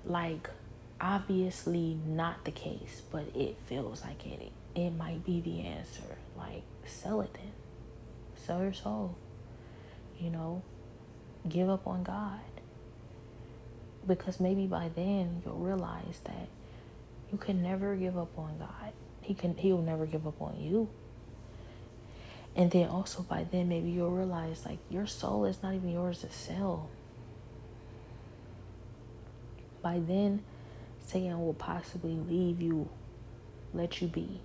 Speaker 1: like obviously not the case but it feels like it it might be the answer. Like sell it then. Sell your soul. You know? Give up on god. Because maybe by then you'll realize that you can never give up on god he can he'll never give up on you and then also by then, maybe you'll realize like your soul is not even yours to sell. By then, Satan will possibly leave you, let you be.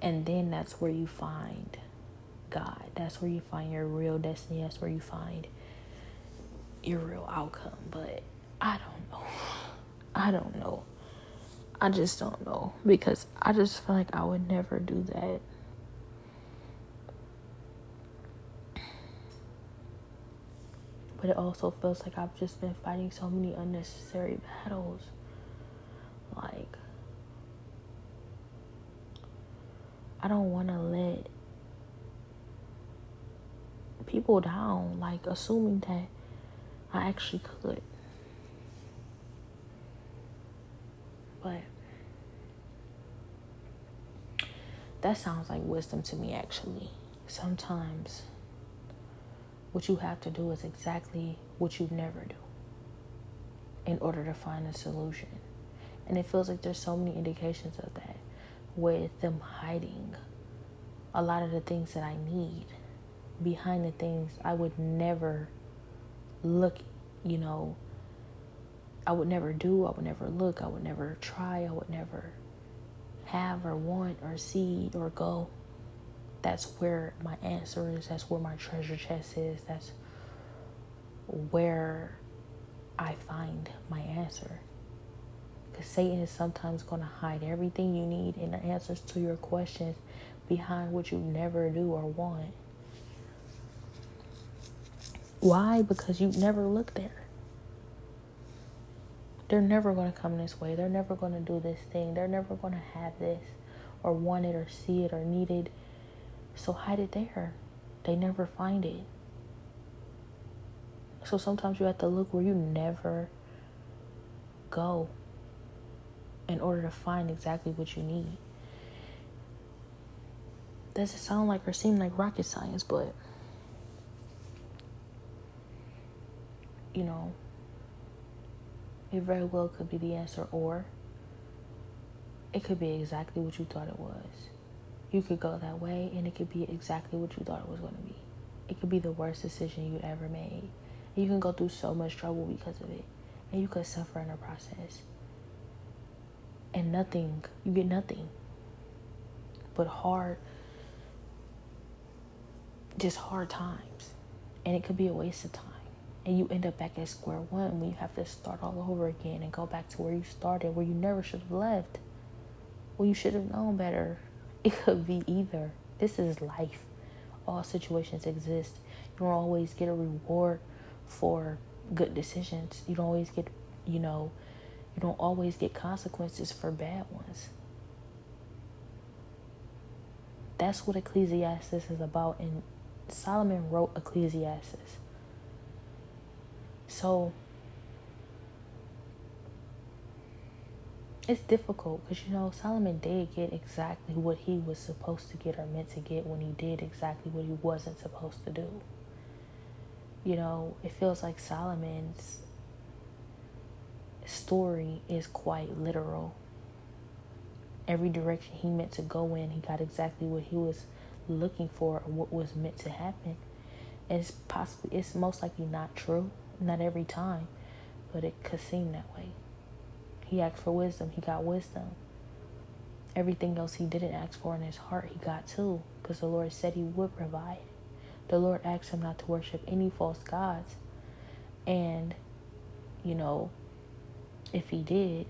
Speaker 1: And then that's where you find God. That's where you find your real destiny. That's where you find your real outcome. But I don't I don't know. I just don't know because I just feel like I would never do that. But it also feels like I've just been fighting so many unnecessary battles. Like, I don't want to let people down, like assuming that I actually could. But that sounds like wisdom to me, actually. Sometimes what you have to do is exactly what you never do in order to find a solution. And it feels like there's so many indications of that with them hiding a lot of the things that I need behind the things I would never look, you know, I would never do, I would never look, I would never try, I would never have or want or see or go. That's where my answer is. That's where my treasure chest is. That's where I find my answer. Because Satan is sometimes going to hide everything you need and the answers to your questions behind what you never do or want. Why? Because you never look there. They're never going to come this way. They're never going to do this thing. They're never going to have this or want it or see it or need it. So hide it there. They never find it. So sometimes you have to look where you never go in order to find exactly what you need. Does it sound like or seem like rocket science, but you know, it very well could be the answer, or it could be exactly what you thought it was. You could go that way, and it could be exactly what you thought it was going to be. It could be the worst decision you ever made. You can go through so much trouble because of it, and you could suffer in the process. And nothing, you get nothing but hard, just hard times. And it could be a waste of time and you end up back at square one when you have to start all over again and go back to where you started, where you never should have left. Well, you should have known better. It could be either. This is life. All situations exist. You don't always get a reward for good decisions. You don't always get, you know, you don't always get consequences for bad ones. That's what Ecclesiastes is about. And Solomon wrote Ecclesiastes. So it's difficult because you know Solomon did get exactly what he was supposed to get or meant to get when he did exactly what he wasn't supposed to do. You know, it feels like Solomon's story is quite literal. Every direction he meant to go in, he got exactly what he was looking for or what was meant to happen. And it's possibly it's most likely not true not every time, but it could seem that way. He asked for wisdom, he got wisdom. Everything else he didn't ask for in his heart, he got too, because the Lord said he would provide. The Lord asked him not to worship any false gods. And, you know, if he did,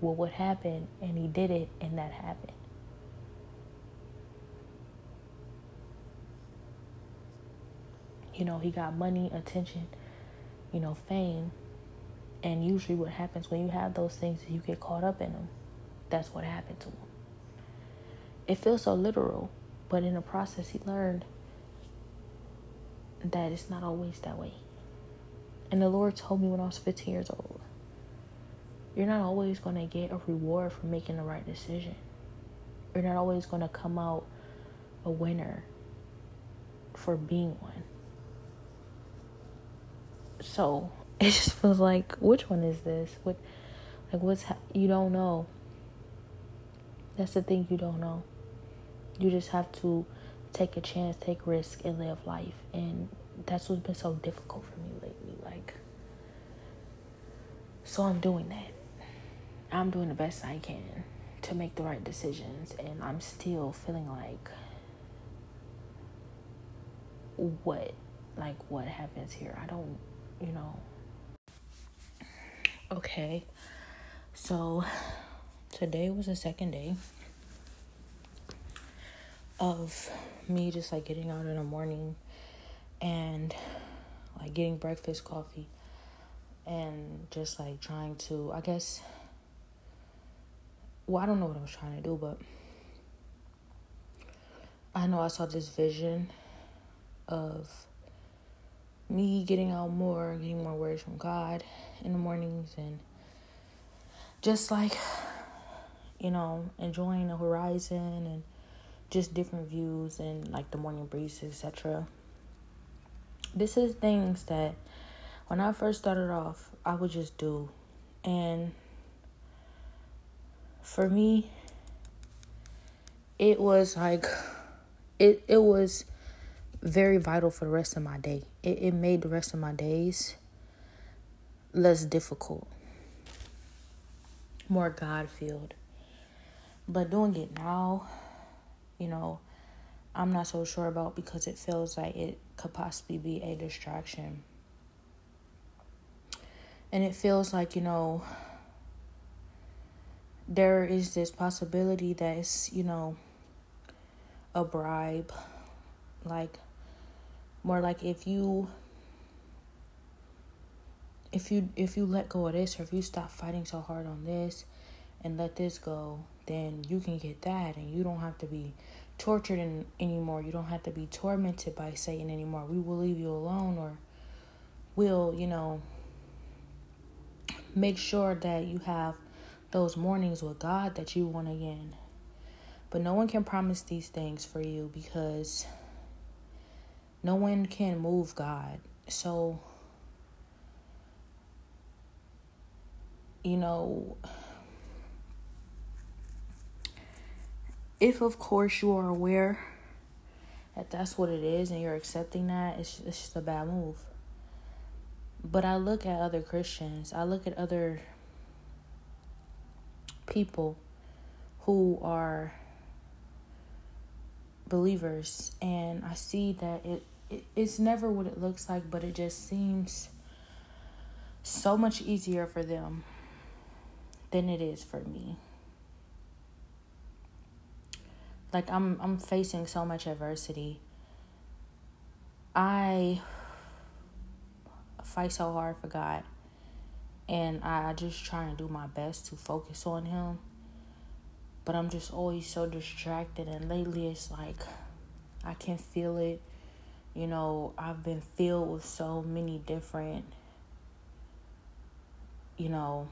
Speaker 1: what would happen? And he did it, and that happened. You know, he got money, attention, you know, fame. And usually what happens when you have those things is you get caught up in them. That's what happened to him. It feels so literal, but in the process he learned that it's not always that way. And the Lord told me when I was 15 years old, you're not always going to get a reward for making the right decision. You're not always going to come out a winner for being one. So it just feels like, which one is this? What, like, what's ha- you don't know. That's the thing you don't know. You just have to take a chance, take risk, and live life. And that's what's been so difficult for me lately. Like, so I'm doing that. I'm doing the best I can to make the right decisions, and I'm still feeling like what like what happens here. I don't, you know. Okay. So today was the second day of me just like getting out in the morning and like getting breakfast coffee and just like trying to I guess well I don't know what I was trying to do but I know I saw this vision of me getting out more, getting more words from God in the mornings and just like you know, enjoying the horizon and just different views and like the morning breeze, etc. This is things that when I first started off, I would just do. And for me, it was like it it was very vital for the rest of my day. It it made the rest of my days less difficult. More God filled. But doing it now, you know, I'm not so sure about because it feels like it could possibly be a distraction. And it feels like, you know, there is this possibility that it's, you know, a bribe. Like, more like if you if you if you let go of this or if you stop fighting so hard on this and let this go then you can get that and you don't have to be tortured in, anymore. You don't have to be tormented by Satan anymore. We will leave you alone or we'll, you know, make sure that you have those mornings with God that you want again. But no one can promise these things for you because no one can move God. So, you know, if of course you are aware that that's what it is and you're accepting that it's, it's just a bad move but i look at other christians i look at other people who are believers and i see that it, it it's never what it looks like but it just seems so much easier for them than it is for me like I'm I'm facing so much adversity. I fight so hard for God and I just try and do my best to focus on him. But I'm just always so distracted and lately it's like I can feel it. You know, I've been filled with so many different you know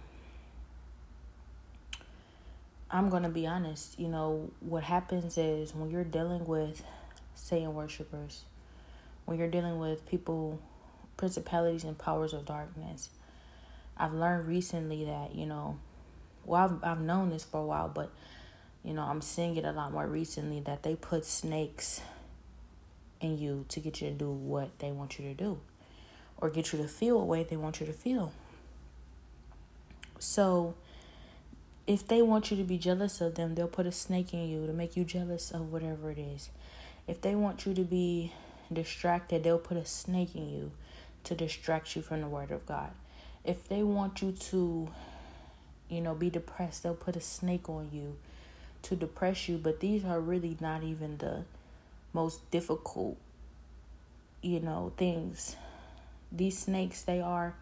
Speaker 1: I'm going to be honest, you know, what happens is when you're dealing with Satan worshippers, when you're dealing with people, principalities and powers of darkness, I've learned recently that, you know, well, I've, I've known this for a while, but, you know, I'm seeing it a lot more recently that they put snakes in you to get you to do what they want you to do or get you to feel a way they want you to feel. So, if they want you to be jealous of them, they'll put a snake in you to make you jealous of whatever it is. If they want you to be distracted, they'll put a snake in you to distract you from the word of God. If they want you to, you know, be depressed, they'll put a snake on you to depress you. But these are really not even the most difficult, you know, things. These snakes, they are,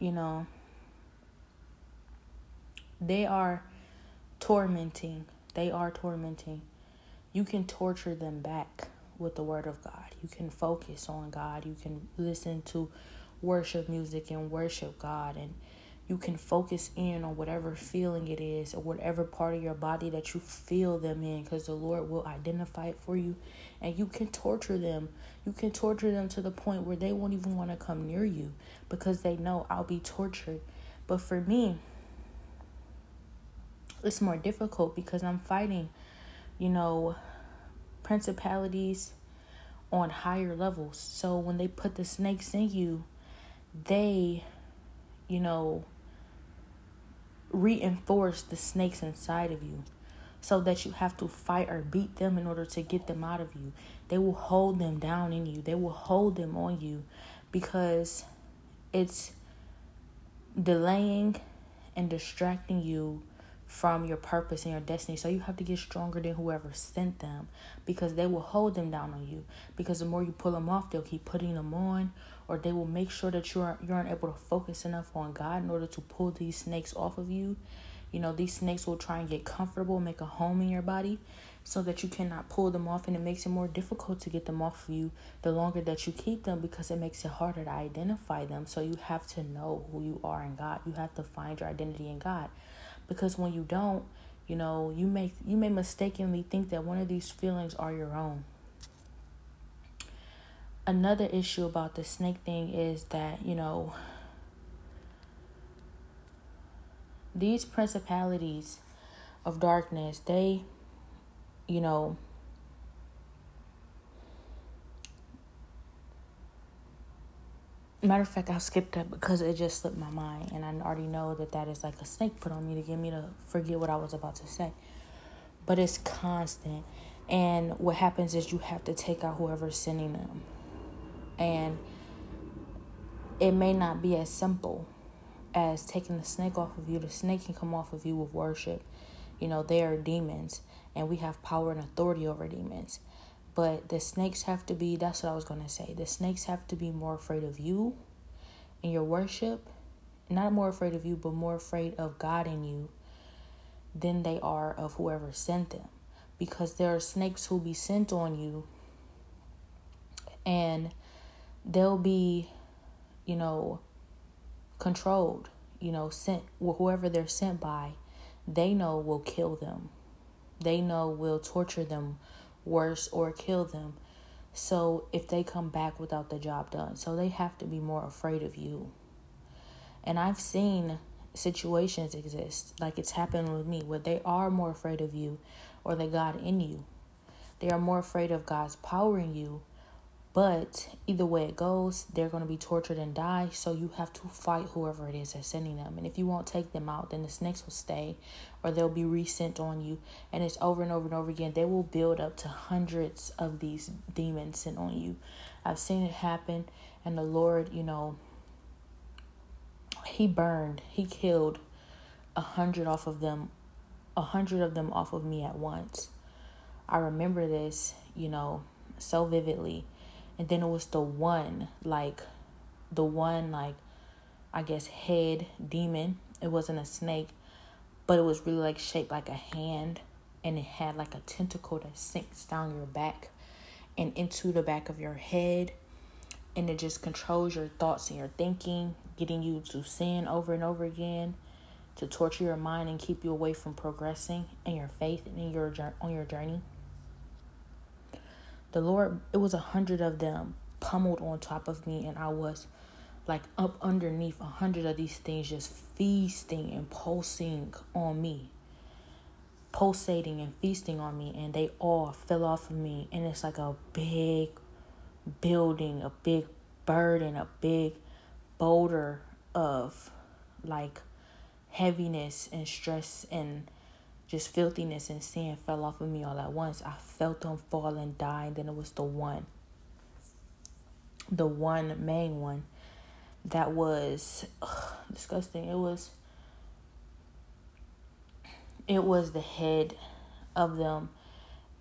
Speaker 1: you know, they are tormenting. They are tormenting. You can torture them back with the word of God. You can focus on God. You can listen to worship music and worship God and you can focus in on whatever feeling it is or whatever part of your body that you feel them in because the Lord will identify it for you and you can torture them. You can torture them to the point where they won't even want to come near you because they know I'll be tortured. But for me, it's more difficult because I'm fighting, you know, principalities on higher levels. So when they put the snakes in you, they, you know, reinforce the snakes inside of you. so that you have to fight or beat them in order to get them out of you. They will hold them down in you. They will hold them on you because it's delaying and distracting you from your purpose and your destiny. So you have to get stronger than whoever sent them because they will hold them down on you. Because the more you pull them off, they'll keep putting them on or they will make sure that you aren't, you aren't able to focus enough on God in order to pull these snakes off of you. You know, these snakes will try and get comfortable, make a home in your body so that you cannot pull them off and it makes it more difficult to get them off of you the longer that you keep them because it makes it harder to identify them. So you have to know who you are in God. You have to find your identity in God because when you don't you know you may you may mistakenly think that one of these feelings are your own another issue about the snake thing is that you know these principalities of darkness they you know Matter of fact, I skipped that because it just slipped my mind, and I already know that that is like a snake put on me to get me to forget what I was about to say. But it's constant, and what happens is you have to take out whoever's sending them, and it may not be as simple as taking the snake off of you. The snake can come off of you with worship. You know, they are demons, and we have power and authority over demons. But the snakes have to be, that's what I was going to say. The snakes have to be more afraid of you and your worship. Not more afraid of you, but more afraid of God in you than they are of whoever sent them. Because there are snakes who be sent on you and they'll be, you know, controlled, you know, sent whoever they're sent by, they know will kill them. They know will torture them worse or kill them. So if they come back without the job done, so they have to be more afraid of you. And I've seen situations exist, like it's happened with me, where they are more afraid of you or the God in you. They are more afraid of God's power in you but either way it goes, they're going to be tortured and die. So you have to fight whoever it is that's sending them. And if you won't take them out, then the snakes will stay or they'll be resent on you. And it's over and over and over again. They will build up to hundreds of these demons sent on you. I've seen it happen. And the Lord, you know, He burned, He killed a hundred off of them, a hundred of them off of me at once. I remember this, you know, so vividly and then it was the one like the one like I guess head demon. It wasn't a snake, but it was really like shaped like a hand and it had like a tentacle that sinks down your back and into the back of your head and it just controls your thoughts and your thinking, getting you to sin over and over again, to torture your mind and keep you away from progressing in your faith and in your on your journey. The Lord, it was a hundred of them pummeled on top of me, and I was like up underneath a hundred of these things just feasting and pulsing on me pulsating and feasting on me and they all fell off of me. And it's like a big building a big burden a big boulder of like heaviness and stress and just filthiness and sin fell off of me all at once. I felt them fall and die, and then it was the one, the one main one that was ugh, disgusting. It was, it was the head of them,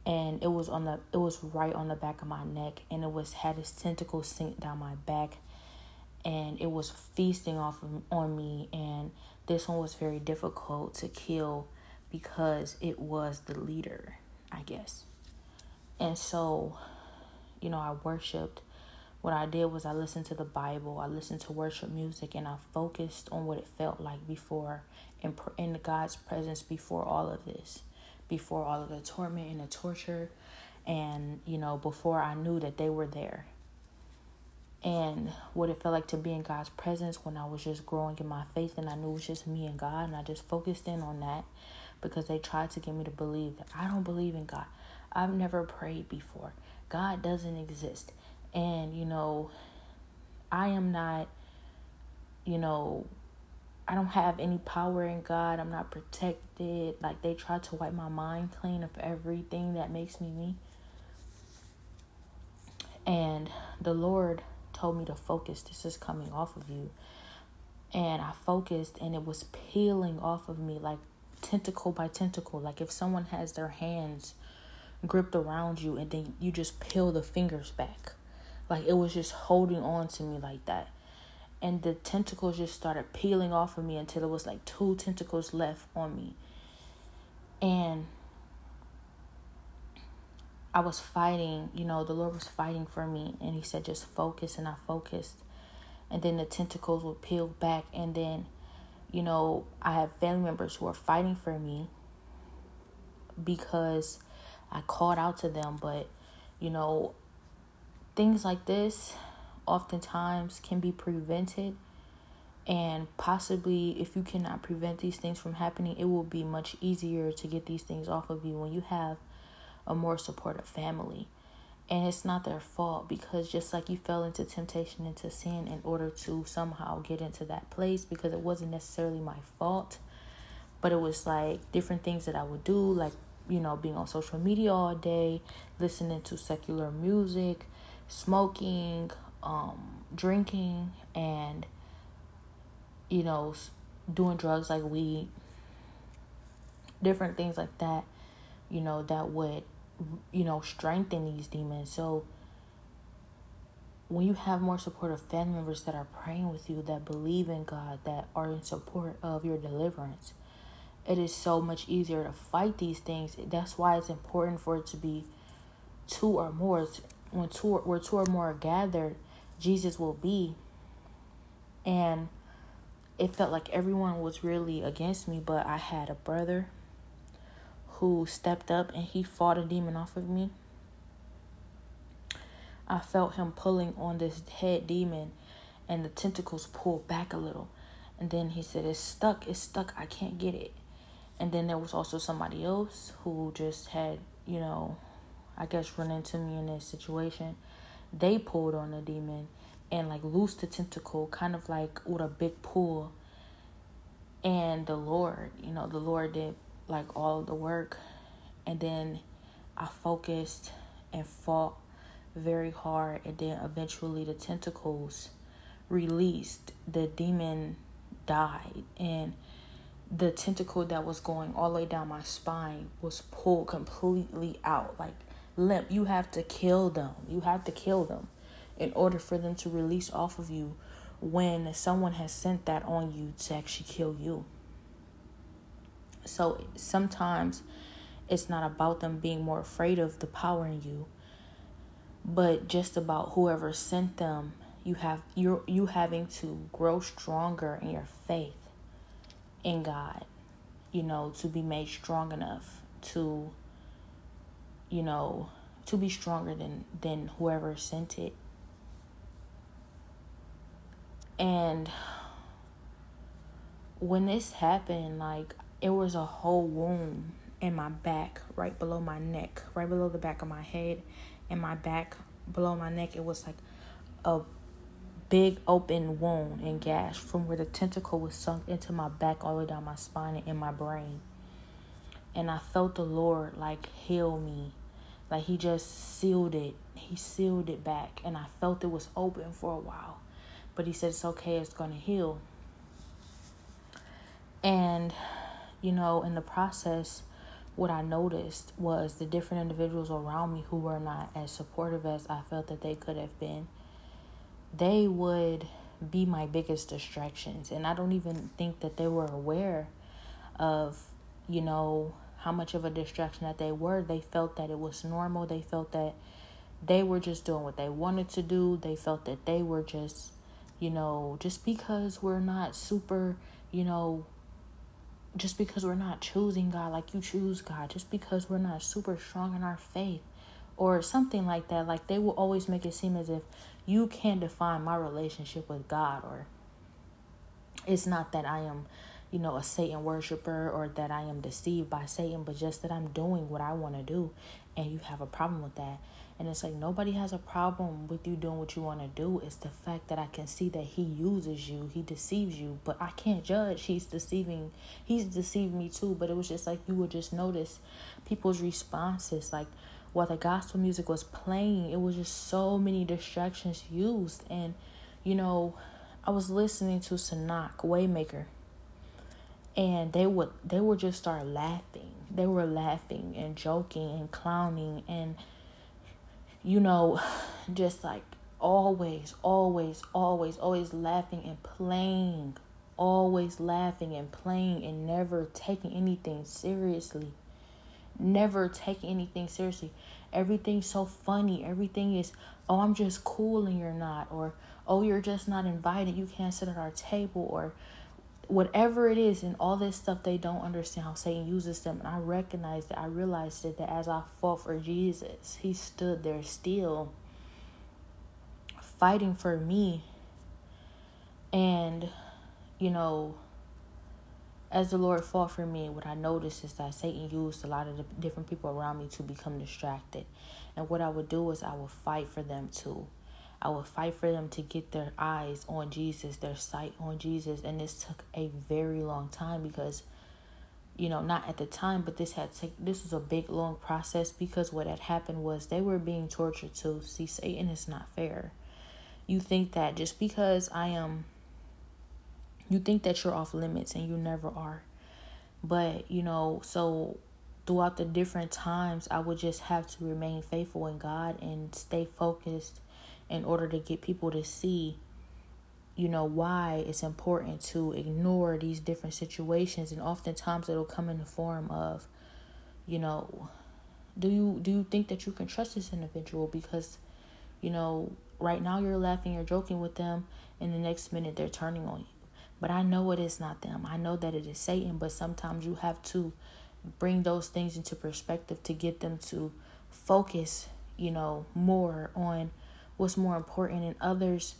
Speaker 1: and it was on the, it was right on the back of my neck, and it was had its tentacles sink down my back, and it was feasting off of, on me, and this one was very difficult to kill because it was the leader, I guess. And so, you know, I worshiped. What I did was I listened to the Bible, I listened to worship music, and I focused on what it felt like before in, in God's presence before all of this, before all of the torment and the torture, and, you know, before I knew that they were there. And what it felt like to be in God's presence when I was just growing in my faith and I knew it was just me and God, and I just focused in on that because they tried to get me to believe that I don't believe in God. I've never prayed before. God doesn't exist. And, you know, I am not, you know, I don't have any power in God. I'm not protected. Like they tried to wipe my mind clean of everything that makes me me. And the Lord told me to focus. This is coming off of you. And I focused and it was peeling off of me like tentacle by tentacle. Like if someone has their hands gripped around you and then you just peel the fingers back. Like it was just holding on to me like that. And the tentacles just started peeling off of me until it was like two tentacles left on me. And I was fighting, you know, the Lord was fighting for me. And He said, just focus. And I focused. And then the tentacles would peel back. And then, you know, I have family members who are fighting for me because I called out to them. But, you know, things like this oftentimes can be prevented. And possibly, if you cannot prevent these things from happening, it will be much easier to get these things off of you when you have a more supportive family. And it's not their fault because just like you fell into temptation, into sin in order to somehow get into that place, because it wasn't necessarily my fault, but it was like different things that I would do, like, you know, being on social media all day, listening to secular music, smoking, um, drinking, and, you know, doing drugs like weed, different things like that, you know, that would you know, strengthen these demons. So when you have more supportive family members that are praying with you, that believe in God, that are in support of your deliverance, it is so much easier to fight these things. That's why it's important for it to be two or more. When two or, where two or more are gathered, Jesus will be. And it felt like everyone was really against me, but I had a brother who stepped up and he fought a demon off of me. I felt him pulling on this head demon and the tentacles pulled back a little. And then he said, It's stuck, it's stuck, I can't get it. And then there was also somebody else who just had, you know, I guess run into me in this situation. They pulled on the demon and like loosed the tentacle, kind of like with a big pull. And the Lord, you know, the Lord did like all the work. And then I focused and fought very hard. And then eventually the tentacles released. The demon died. And the tentacle that was going all the way down my spine was pulled completely out. Like limp. You have to kill them. You have to kill them in order for them to release off of you when someone has sent that on you to actually kill you so sometimes it's not about them being more afraid of the power in you, but just about whoever sent them. You have you you having to grow stronger in your faith in God, you know, to be made strong enough to you know, to be stronger than than whoever sent it. And when this happened, like it was a whole wound in my back, right below my neck, right below the back of my head, and my back below my neck. It was like a big open wound and gash from where the tentacle was sunk into my back all the way down my spine and in my brain. And I felt the Lord like heal me. Like he just sealed it. He sealed it back. And I felt it was open for a while. But he said it's okay, it's gonna heal. And you know, in the process, what I noticed was the different individuals around me who were not as supportive as I felt that they could have been, they would be my biggest distractions. And I don't even think that they were aware of, you know, how much of a distraction that they were. They felt that it was normal. They felt that they were just doing what they wanted to do. They felt that they were just, you know, just because we're not super, you know, just because we're not choosing God like you choose God, just because we're not super strong in our faith or something like that. Like they will always make it seem as if you can't define my relationship with God or it's not that I am, you know, a Satan worshiper or that I am deceived by Satan, but just that I'm doing what I want to do and you have a problem with that. And it's like nobody has a problem with you doing what you want to do. It's the fact that I can see that he uses you, he deceives you, but I can't judge. He's deceiving, he's deceived me too. But it was just like you would just notice people's responses. Like while the gospel music was playing, it was just so many distractions used. And, you know, I was listening to Sinach, Waymaker, and they would they would just start laughing. They were laughing and joking and clowning and you know, just like always, always, always, always laughing and playing, always laughing and playing and never taking anything seriously. Never taking anything seriously. Everything's so funny. Everything is, oh, I'm just cool and you're not. Or, oh, you're just not invited. You can't sit at our table. Or, whatever it is and all this stuff they don't understand how Satan uses them. And I recognized that I realized it that as I fought for Jesus he stood there still fighting for me. And you know as the Lord fought for me what I noticed is that Satan used a lot of the different people around me to become distracted. And what I would do is I would fight for them too I would fight for them to get their eyes on Jesus, their sight on Jesus. And this took a very long time because, you know, not at the time, but this had to, this was a big long process because what had happened was they were being tortured too. See, Satan is not fair. You think that just because I am you think that you're off limits and you never are. But, you know, so throughout the different times I would just have to remain faithful in God and stay focused in order to get people to see you know why it's important to ignore these different situations. And oftentimes it'll come in the form of you know do you do you think that you can trust this individual? Because you know right now you're laughing you're joking with them and the next minute they're turning on you. But i know it is not them. I know that it is satan but sometimes you have to bring those things into perspective to get them to focus you know more on what's more important and others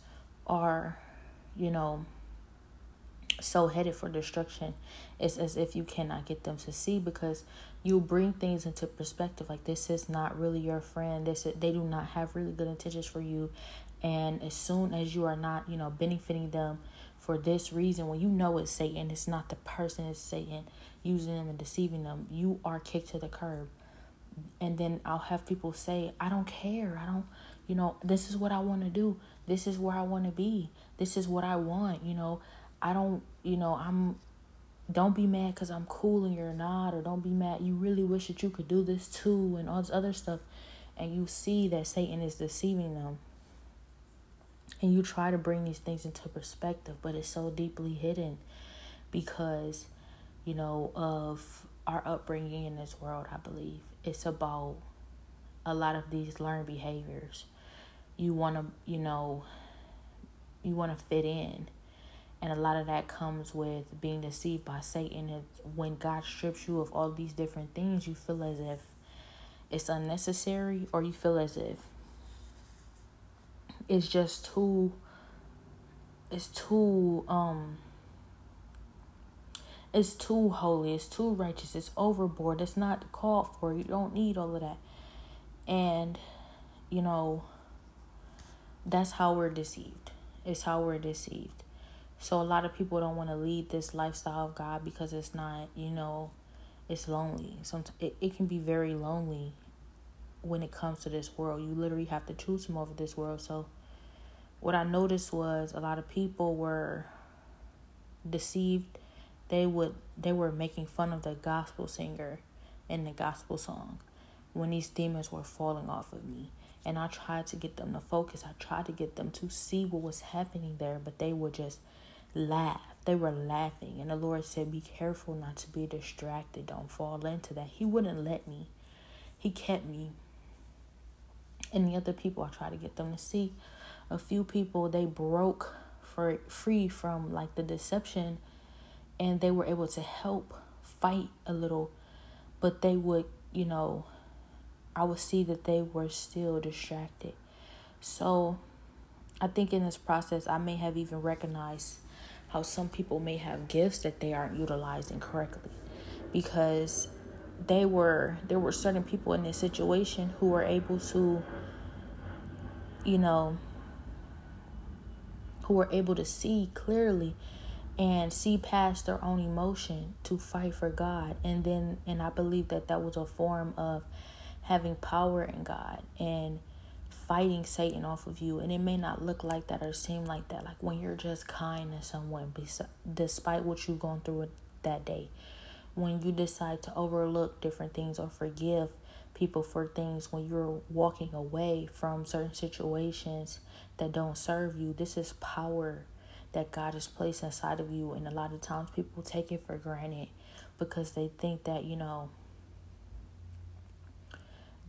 Speaker 1: are you know so headed for destruction it's as if you cannot get them to see because you bring things into perspective. Like this is not really your friend. This is, they do not have really good intentions for you. And as soon as you are not you know benefiting them for this reason when you know it's satan it's not the person it's satan using them and deceiving them you are kicked to the curb. And then i'll have people say i don't care. I don't you know, this is what I want to do. This is where I want to be. This is what I want. You know, I don't, you know, I'm, don't be mad because I'm cool and you're not, or don't be mad. You really wish that you could do this too, and all this other stuff. And you see that Satan is deceiving them. And you try to bring these things into perspective, but it's so deeply hidden because, you know, of our upbringing in this world, I believe. It's about a lot of these learned behaviors you want to, you know, you want to fit in. And a lot of that comes with being deceived by Satan. And when God strips you of all these different things, you feel as if it's unnecessary, or you feel as if it's just too, it's too, um, it's too holy, it's too righteous, it's overboard, it's not called for. You don't need all of that. And, you know, that's how we're deceived. It's how we're deceived. So a lot of people don't want to lead this lifestyle of God because it's not, you know, it's lonely. Sometimes it, it can be very lonely when it comes to this world. You literally have to choose from over this world. So what I noticed was a lot of people were deceived. They would they were making fun of the gospel singer in the gospel song when these demons were falling off of me. And I tried to get them to focus. I tried to get them to see what was happening there, but they would just laugh. They were laughing. And the Lord said, Be careful not to be distracted. Don't fall into that. He wouldn't let me, He kept me. And the other people, I tried to get them to see. A few people, they broke for free from like the deception and they were able to help fight a little, but they would, you know, I would see that they were still distracted. So I think in this process, I may have even recognized how some people may have gifts that they aren't utilizing correctly because they were there were certain people in this situation who were able to you know, who were able to see clearly and see past their own emotion to fight for God. And then, and I believe that that was a form of having power in God and fighting Satan off of you. And it may not look like that or seem like that. Like when you're just kind to someone, despite what you've gone through that day. When you decide to overlook different things or forgive people for things when you're walking away from certain situations that don't serve you, this is power that God has placed inside of you. And a lot of times people take it for granted because they think that, you know,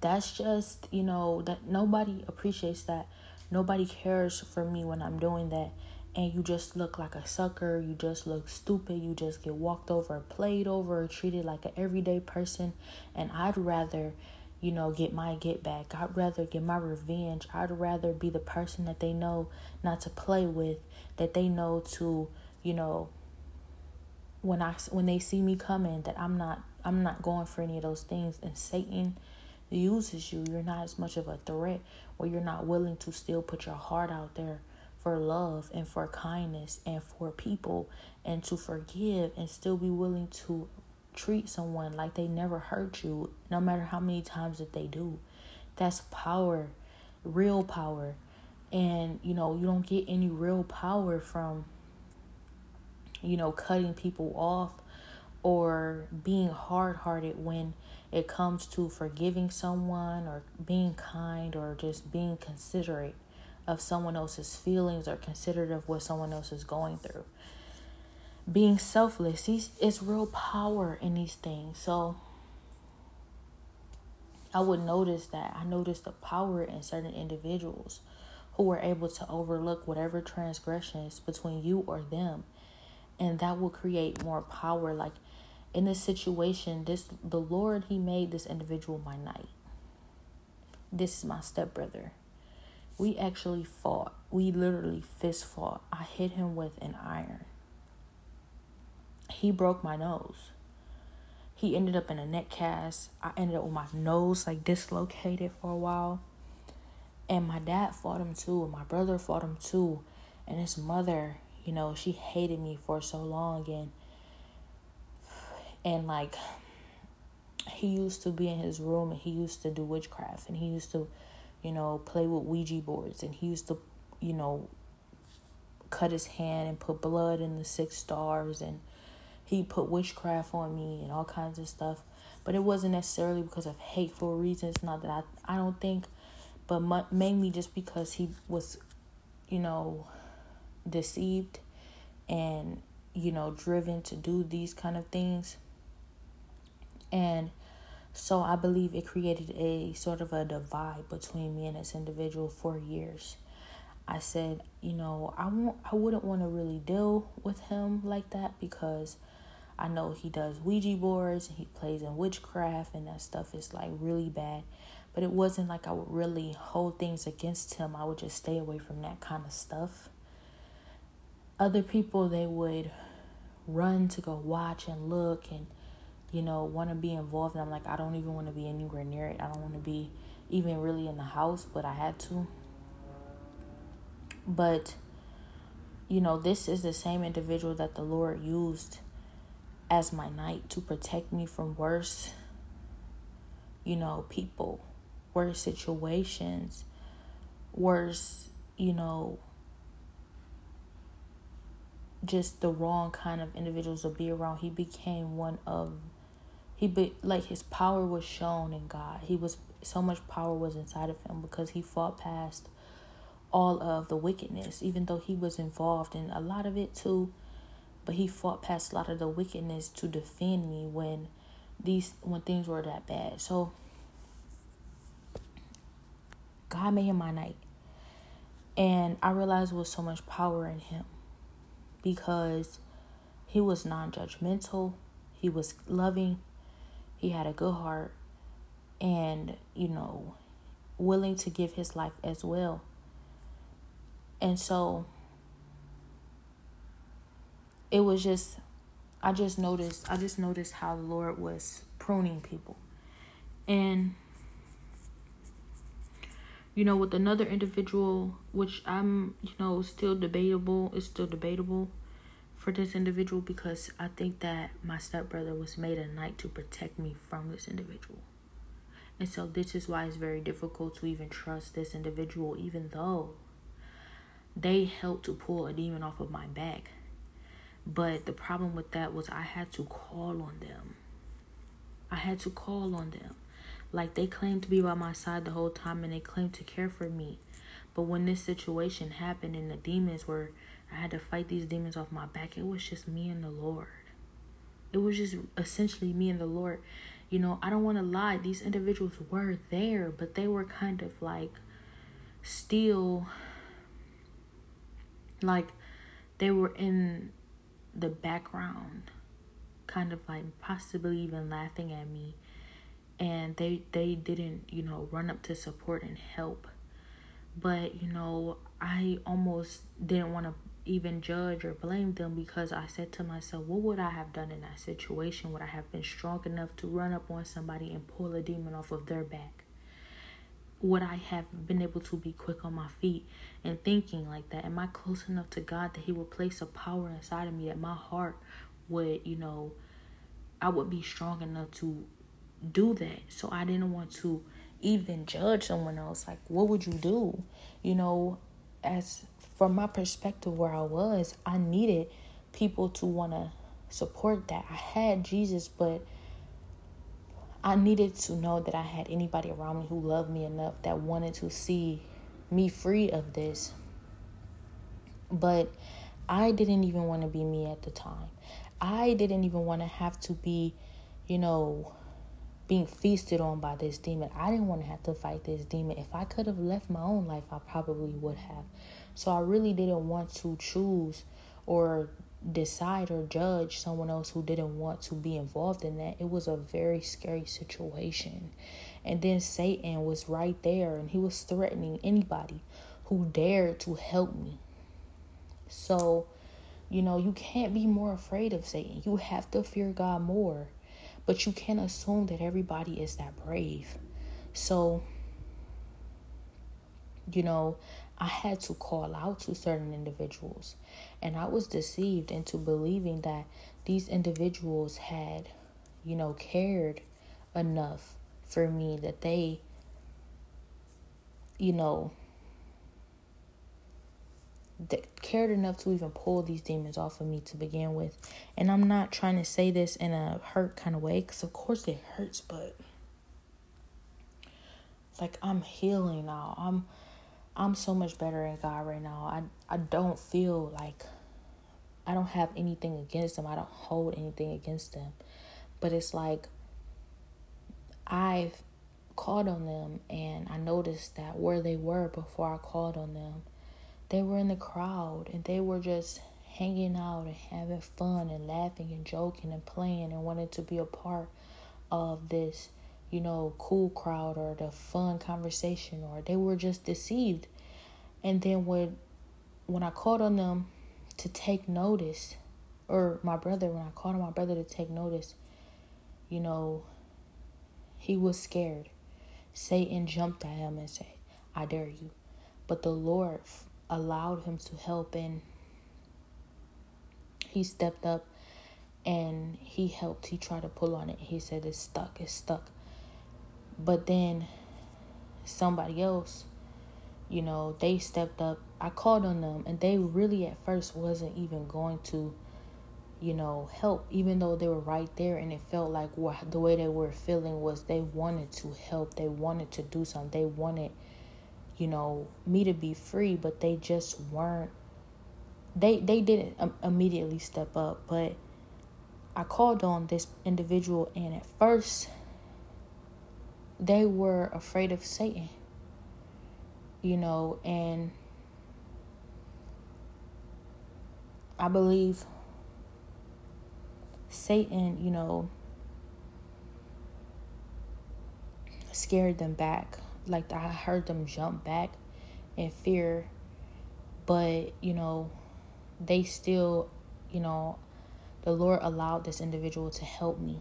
Speaker 1: that's just, you know, that nobody appreciates that. Nobody cares for me when I'm doing that. And you just look like a sucker. You just look stupid. You just get walked over, played over, treated like an everyday person. And I'd rather you know, get my get back. I'd rather get my revenge. I'd rather be the person that they know not to play with, that they know to, you know, when I when they see me coming that I'm not I'm not going for any of those things and Satan uses you. You're not as much of a threat or you're not willing to still put your heart out there for love and for kindness and for people and to forgive and still be willing to treat someone like they never hurt you, no matter how many times that they do. That's power, real power. And, you know, you don't get any real power from, you know, cutting people off or being hard hearted when it comes to forgiving someone or being kind or just being considerate of someone else's feelings or considerate of what someone else is going through being selfless. He's, it's real power in these things. So I would notice that. I noticed the power in certain individuals who were able to overlook whatever transgressions between you or them. And that will create more power. Like in this situation, this the Lord He made this individual my knight. This is my stepbrother. We actually fought. We literally fist fought. I hit him with an iron he broke my nose. He ended up in a neck cast. I ended up with my nose like dislocated for a while. And my dad fought him too, and my brother fought him too. And his mother, you know, she hated me for so long and and like he used to be in his room and he used to do witchcraft and he used to, you know, play with Ouija boards and he used to, you know, cut his hand and put blood in the six stars and he put witchcraft on me and all kinds of stuff. But it wasn't necessarily because of hateful reasons. Not that I, I don't think, but mainly just because he was, you know, deceived and, you know, driven to do these kind of things. And so I believe it created a sort of a divide between me and this individual for years. I said, you know, I won't I wouldn't want to really deal with him like that because I know he does Ouija boards and he plays in witchcraft and that stuff is like really bad. But it wasn't like I would really hold things against him. I would just stay away from that kind of stuff. Other people they would run to go watch and look and you know want to be involved and I'm like I don't even want to be anywhere near it. I don't want to be even really in the house, but I had to. But you know, this is the same individual that the Lord used as my knight to protect me from worse, you know, people, worse situations, worse, you know, just the wrong kind of individuals to be around. He became one of he be like his power was shown in God. He was so much power was inside of him because he fought past all of the wickedness, even though he was involved in a lot of it too but he fought past a lot of the wickedness to defend me when these when things were that bad. So God made him my knight. And I realized was so much power in him because he was non judgmental, he was loving, he had a good heart, and, you know, willing to give his life as well. And so it was just I just noticed I just noticed how the Lord was pruning people. And you know, with another individual, which I'm, you know, still debatable, it's still debatable for this individual because I think that my stepbrother was made a knight to protect me from this individual. And so this is why it's very difficult to even trust this individual, even though they helped to pull a demon off of my back. But the problem with that was I had to call on them. I had to call on them. Like they claimed to be by my side the whole time and they claimed to care for me. But when this situation happened and the demons were, I had to fight these demons off my back, it was just me and the Lord. It was just essentially me and the Lord. You know, I don't want to lie, these individuals were there, but they were kind of like still like they were in the background kind of like possibly even laughing at me and they they didn't you know run up to support and help but you know i almost didn't want to even judge or blame them because i said to myself what would i have done in that situation would i have been strong enough to run up on somebody and pull a demon off of their back would i have been able to be quick on my feet and thinking like that am i close enough to god that he would place a power inside of me that my heart would you know i would be strong enough to do that. So I didn't want to even judge someone else. Like, what would you do? You know, as from my perspective where I was, I needed people to want to support that. I had Jesus, but I needed to know that I had anybody around me who loved me enough that wanted to see me free of this. But I didn't even want to be me at the time. I didn't even want to have to be, you know, being feasted on by this demon. I didn't want to have to fight this demon. If I could have left my own life, I probably would have. So I really didn't want to choose or decide or judge someone else who didn't want to be involved in that. It was a very scary situation. And then Satan was right there and he was threatening anybody who dared to help me. So, you know, you can't be more afraid of Satan. You have to fear God more. But you can't assume that everybody is that brave. So, you know, I had to call out to certain individuals. And I was deceived into believing that these individuals had, you know, cared enough for me that they, you know, that cared enough to even pull these demons off of me to begin with. And I'm not trying to say this in a hurt kind of way because, of course, it hurts, but like I'm healing now. I'm I'm so much better in God right now. I I don't feel like I don't have anything against them. I don't hold anything against them. But it's like I've called on them and I noticed that where they were before I called on them they were in the crowd and they were just hanging out and having fun and laughing and joking and playing and wanted to be a part of this, you know, cool crowd or the fun conversation or they were just deceived. And then when when I called on them to take notice, or my brother, when I called on my brother to take notice, you know, he was scared. Satan jumped at him and said, I dare you. But the Lord allowed him to help and he stepped up and he helped he tried to pull on it he said it's stuck it's stuck but then somebody else you know they stepped up i called on them and they really at first wasn't even going to you know help even though they were right there and it felt like the way they were feeling was they wanted to help they wanted to do something they wanted you know, me to be free, but they just weren't. They they didn't um, immediately step up, but I called on this individual, and at first, they were afraid of Satan. You know, and I believe Satan, you know, scared them back like I heard them jump back in fear, but you know, they still, you know, the Lord allowed this individual to help me.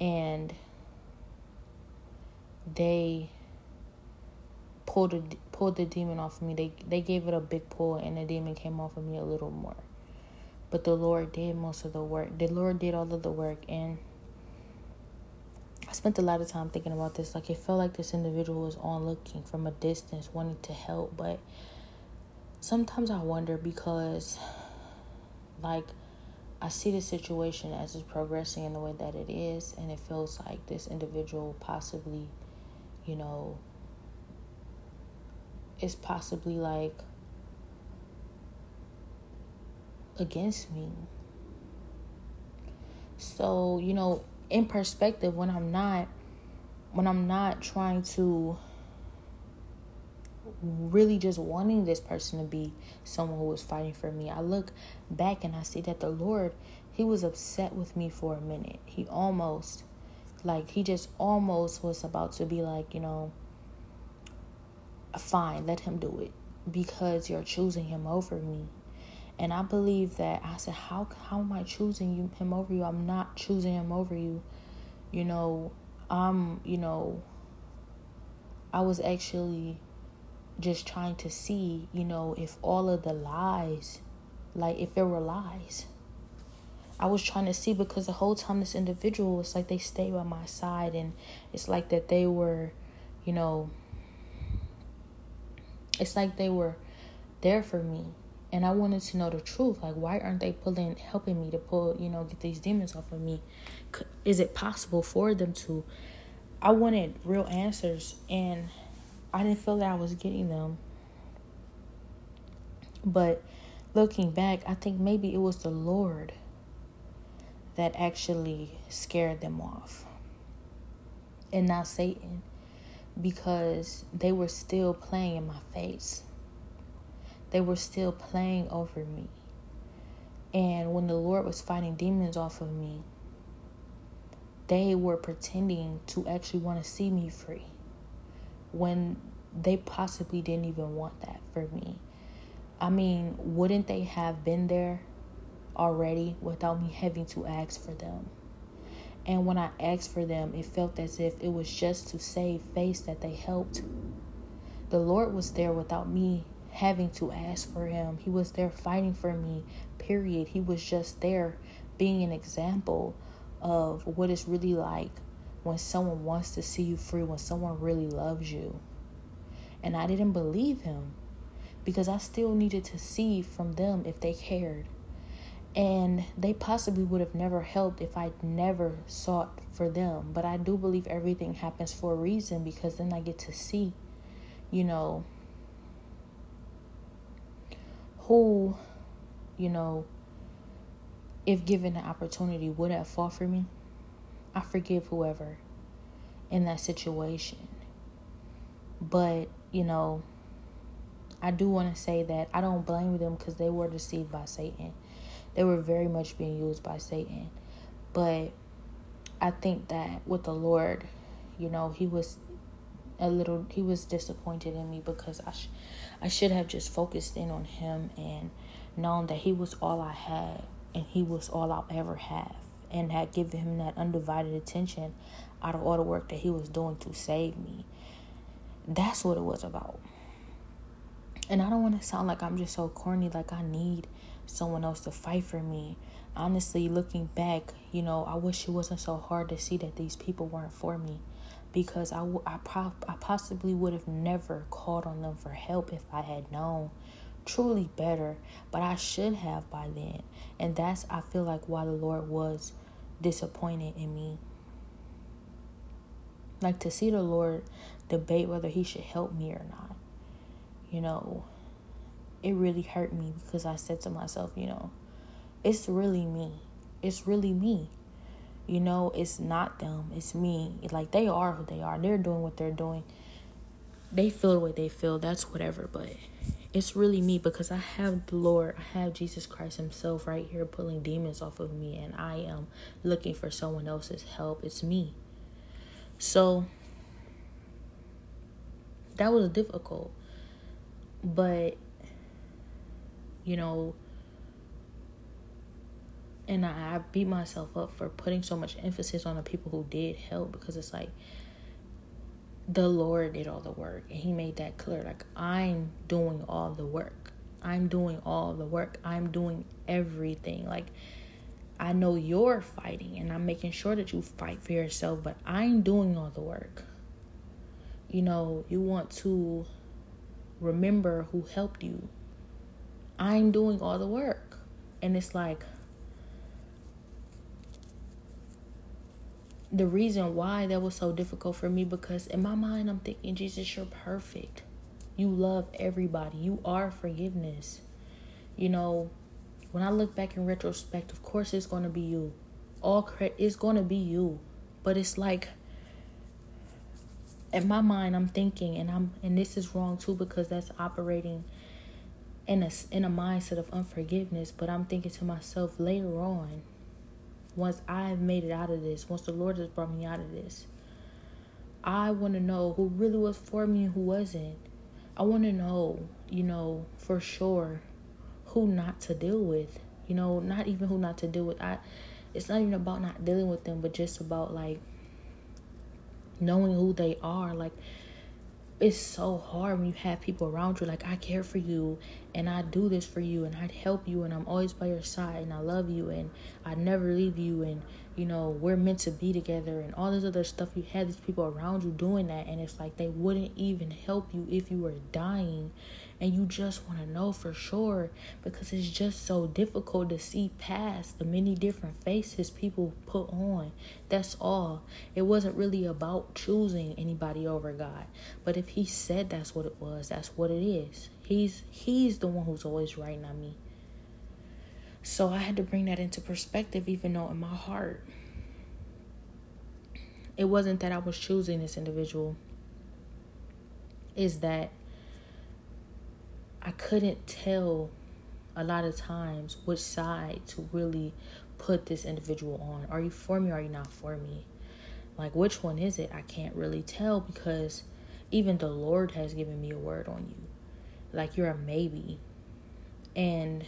Speaker 1: And they pulled a, pulled the demon off of me. They they gave it a big pull, and the demon came off of me a little more. But the Lord did most of the work. The Lord did all of the work, and I spent a lot of time thinking about this. Like it felt like this individual was on looking from a distance, wanting to help, but sometimes I wonder because, like, I see the situation as it's progressing in the way that it is, and it feels like this individual possibly, you know, is possibly like against me. So, you know, in perspective when I'm not when I'm not trying to really just wanting this person to be someone who was fighting for me. I look back and I see that the Lord, he was upset with me for a minute. He almost like he just almost was about to be like, you know, fine, let him do it because you're choosing him over me. And I believe that I said, how how am I choosing you him over you? I'm not choosing him over you. You know, I'm, you know, I was actually just trying to see, you know, if all of the lies, like if there were lies. I was trying to see because the whole time this individual was like they stayed by my side and it's like that they were, you know, it's like they were there for me and I wanted to know the truth. Like, why aren't they pulling, helping me to pull, you know, get these demons off of me? Is it possible for them to? I wanted real answers, and I didn't feel that I was getting them. But looking back, I think maybe it was the Lord that actually scared them off, and not Satan, because they were still playing in my face they were still playing over me. And when the Lord was fighting demons off of me, they were pretending to actually want to see me free when they possibly didn't even want that for me. I mean, wouldn't they have been there already without me having to ask for them? And when I asked for them, it felt as if it was just to save face that they helped. The Lord was there without me having to ask for him. He was there fighting for me, period. He was just there being an example of what it's really like when someone wants to see you free, when someone really loves you. And I didn't believe him because I still needed to see from them if they cared. And they possibly would have never helped if I'd never sought for them. But I do believe everything happens for a reason because then I get to see, you know, who, you know, if given the opportunity, would have fought for me. I forgive whoever in that situation. But, you know, I do want to say that I don't blame them because they were deceived by Satan. They were very much being used by Satan. But I think that with the Lord, you know, he was a little he was disappointed in me because I sh- I should have just focused in on him and known that he was all I had and he was all I'll ever have and had given him that undivided attention out of all the work that he was doing to save me. That's what it was about. And I don't want to sound like I'm just so corny like I need someone else to fight for me. Honestly, looking back, you know, I wish it wasn't so hard to see that these people weren't for me because I, I, pro- I possibly would have never called on them for help if I had known truly better, but I should have by then. And that's, I feel like, why the Lord was disappointed in me. Like to see the Lord debate whether He should help me or not, you know, it really hurt me because I said to myself, you know, it's really me. It's really me. You know, it's not them, it's me. Like they are who they are. They're doing what they're doing. They feel way they feel. That's whatever, but it's really me because I have the Lord, I have Jesus Christ Himself right here pulling demons off of me, and I am looking for someone else's help. It's me. So that was difficult, but you know, and I, I beat myself up for putting so much emphasis on the people who did help because it's like the Lord did all the work and he made that clear like I'm doing all the work. I'm doing all the work. I'm doing everything. Like I know you're fighting and I'm making sure that you fight for yourself, but I'm doing all the work. You know, you want to remember who helped you. I'm doing all the work. And it's like the reason why that was so difficult for me because in my mind I'm thinking Jesus you're perfect. You love everybody. You are forgiveness. You know, when I look back in retrospect, of course it's going to be you. All credit it's going to be you. But it's like in my mind I'm thinking and I'm and this is wrong too because that's operating in a in a mindset of unforgiveness, but I'm thinking to myself later on once I've made it out of this, once the Lord has brought me out of this, I want to know who really was for me and who wasn't. I want to know, you know, for sure who not to deal with. You know, not even who not to deal with. I it's not even about not dealing with them, but just about like knowing who they are. Like it's so hard when you have people around you like I care for you and I do this for you and I'd help you and I'm always by your side and I love you and I never leave you and you know we're meant to be together and all this other stuff. You had these people around you doing that and it's like they wouldn't even help you if you were dying and you just want to know for sure because it's just so difficult to see past the many different faces people put on. That's all. It wasn't really about choosing anybody over God. But if he said that's what it was, that's what it is. He's he's the one who's always writing on me. So I had to bring that into perspective even though in my heart it wasn't that I was choosing this individual. Is that I couldn't tell a lot of times which side to really put this individual on. Are you for me or are you not for me? Like, which one is it? I can't really tell because even the Lord has given me a word on you. Like, you're a maybe. And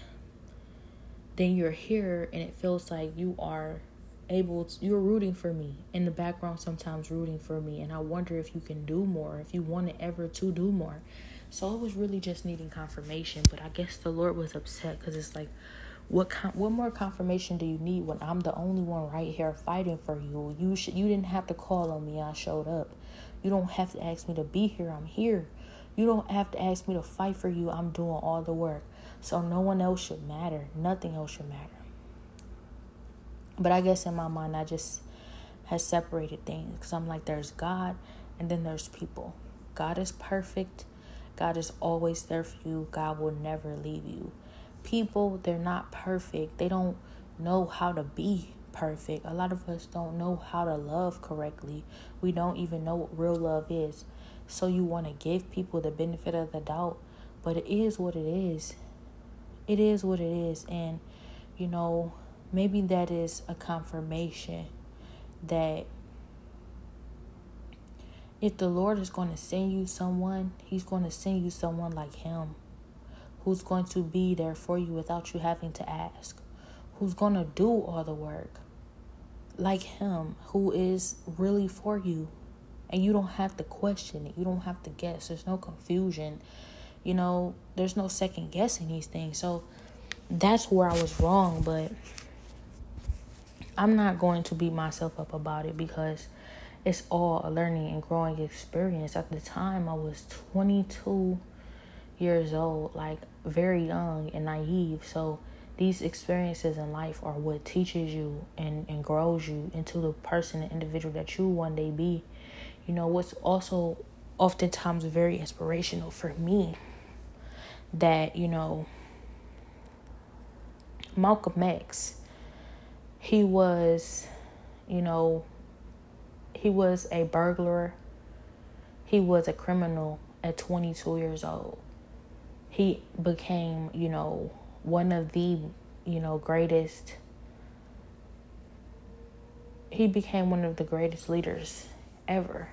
Speaker 1: then you're here and it feels like you are able to, you're rooting for me in the background sometimes rooting for me and i wonder if you can do more if you wanted ever to do more so it was really just needing confirmation. But I guess the Lord was upset because it's like, what con- what more confirmation do you need when I'm the only one right here fighting for you? You should you didn't have to call on me. I showed up. You don't have to ask me to be here. I'm here. You don't have to ask me to fight for you. I'm doing all the work. So no one else should matter. Nothing else should matter. But I guess in my mind, I just has separated things because I'm like, there's God and then there's people. God is perfect God is always there for you. God will never leave you. People, they're not perfect. They don't know how to be perfect. A lot of us don't know how to love correctly. We don't even know what real love is. So you want to give people the benefit of the doubt, but it is what it is. It is what it is. And, you know, maybe that is a confirmation that if the Lord is going to send you someone, He's going to send you someone like Him who's going to be there for you without you having to ask, who's going to do all the work like Him, who is really for you. And you don't have to question it, you don't have to guess. There's no confusion, you know, there's no second guessing these things. So that's where I was wrong, but I'm not going to beat myself up about it because it's all a learning and growing experience. At the time, I was 22 years old, like very young and naive. So, these experiences in life are what teaches you and, and grows you into the person and individual that you one day be. You know, what's also oftentimes very inspirational for me that, you know, Malcolm X, he was, you know, he was a burglar. He was a criminal at 22 years old. He became, you know, one of the, you know, greatest he became one of the greatest leaders ever.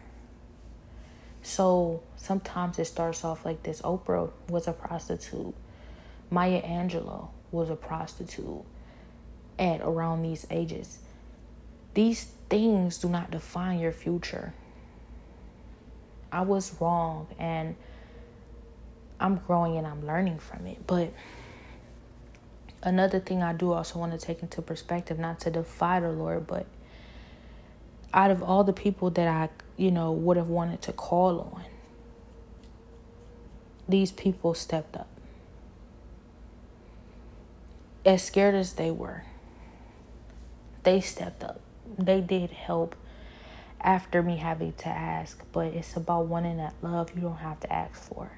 Speaker 1: So sometimes it starts off like this. Oprah was a prostitute. Maya Angelou was a prostitute at around these ages. These things do not define your future. I was wrong and I'm growing and I'm learning from it. But another thing I do also want to take into perspective, not to defy the Lord, but out of all the people that I, you know, would have wanted to call on, these people stepped up. As scared as they were, they stepped up. They did help after me having to ask, but it's about wanting that love you don't have to ask for.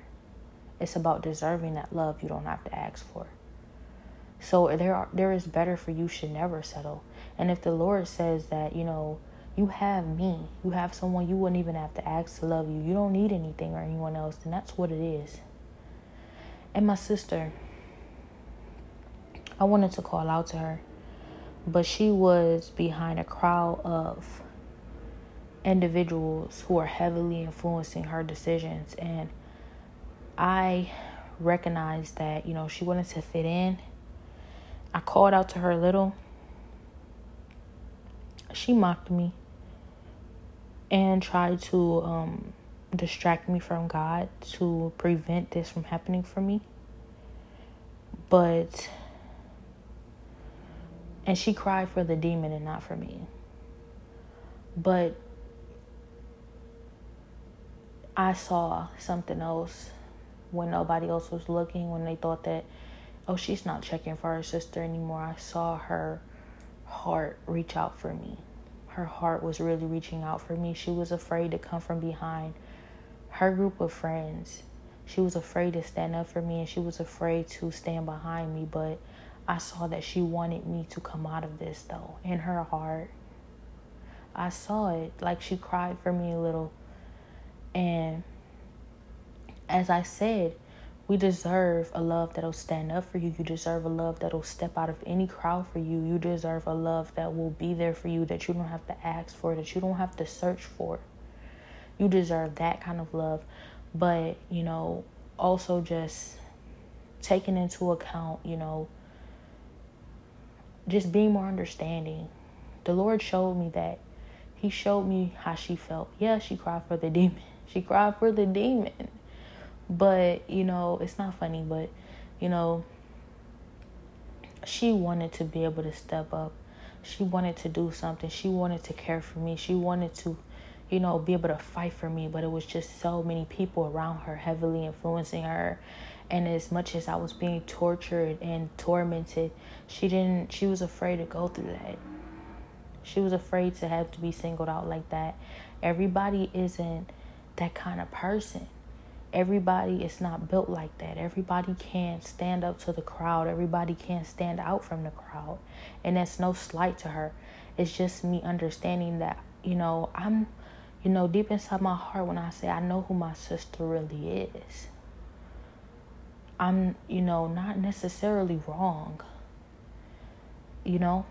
Speaker 1: It's about deserving that love you don't have to ask for. So there are there is better for you should never settle. And if the Lord says that, you know, you have me, you have someone you wouldn't even have to ask to love you. You don't need anything or anyone else, then that's what it is. And my sister, I wanted to call out to her, but she was behind a crowd of individuals who are heavily influencing her decisions and I recognized that, you know, she wanted to fit in. I called out to her a little. She mocked me and tried to um, distract me from God to prevent this from happening for me. But, and she cried for the demon and not for me. But I saw something else when nobody else was looking, when they thought that, oh, she's not checking for her sister anymore. I saw her heart reach out for me. Her heart was really reaching out for me. She was afraid to come from behind her group of friends. She was afraid to stand up for me and she was afraid to stand behind me. But I saw that she wanted me to come out of this, though, in her heart. I saw it like she cried for me a little. And as I said, we deserve a love that'll stand up for you. You deserve a love that'll step out of any crowd for you. You deserve a love that will be there for you, that you don't have to ask for, that you don't have to search for. You deserve that kind of love. But, you know, also just taking into account, you know, just being more understanding. The Lord showed me that. He showed me how she felt. Yeah, she cried for the demon. She cried for the demon but, you know, it's not funny, but, you know, she wanted to be able to step up. She wanted to do something. She wanted to care for me. She wanted to, you know, be able to fight for me. But it was just so many people around her heavily influencing her. And as much as I was being tortured and tormented, she didn't, she was afraid to go through that. She was afraid to have to be singled out like that. Everybody isn't that kind of person everybody is not built like that. Everybody can't stand up to the crowd. Everybody can't stand out from the crowd. And that's no slight to her. It's just me understanding that, you know, I'm, you know, deep inside my heart when I say I know who my sister really is. I'm, you know, not necessarily wrong. You know?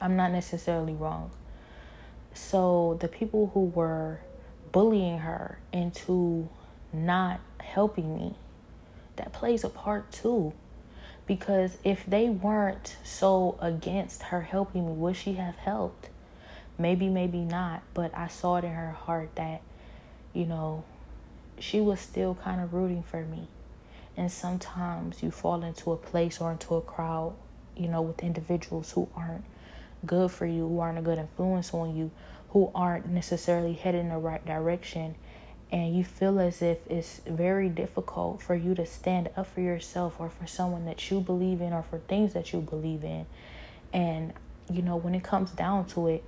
Speaker 1: I'm not necessarily wrong. So the people who were bullying her into not helping me. That plays a part too. Because if they weren't so against her helping me, would she have helped? Maybe, maybe not. But I saw it in her heart that, you know, she was still kind of rooting for me. And sometimes you fall into a place or into a crowd, you know, with individuals who aren't good for you, who aren't a good influence on you, who aren't necessarily headed in the right direction and you feel as if it's very difficult for you to stand up for yourself or for someone that you believe in or for things that you believe in. And, you know, when it comes down to it,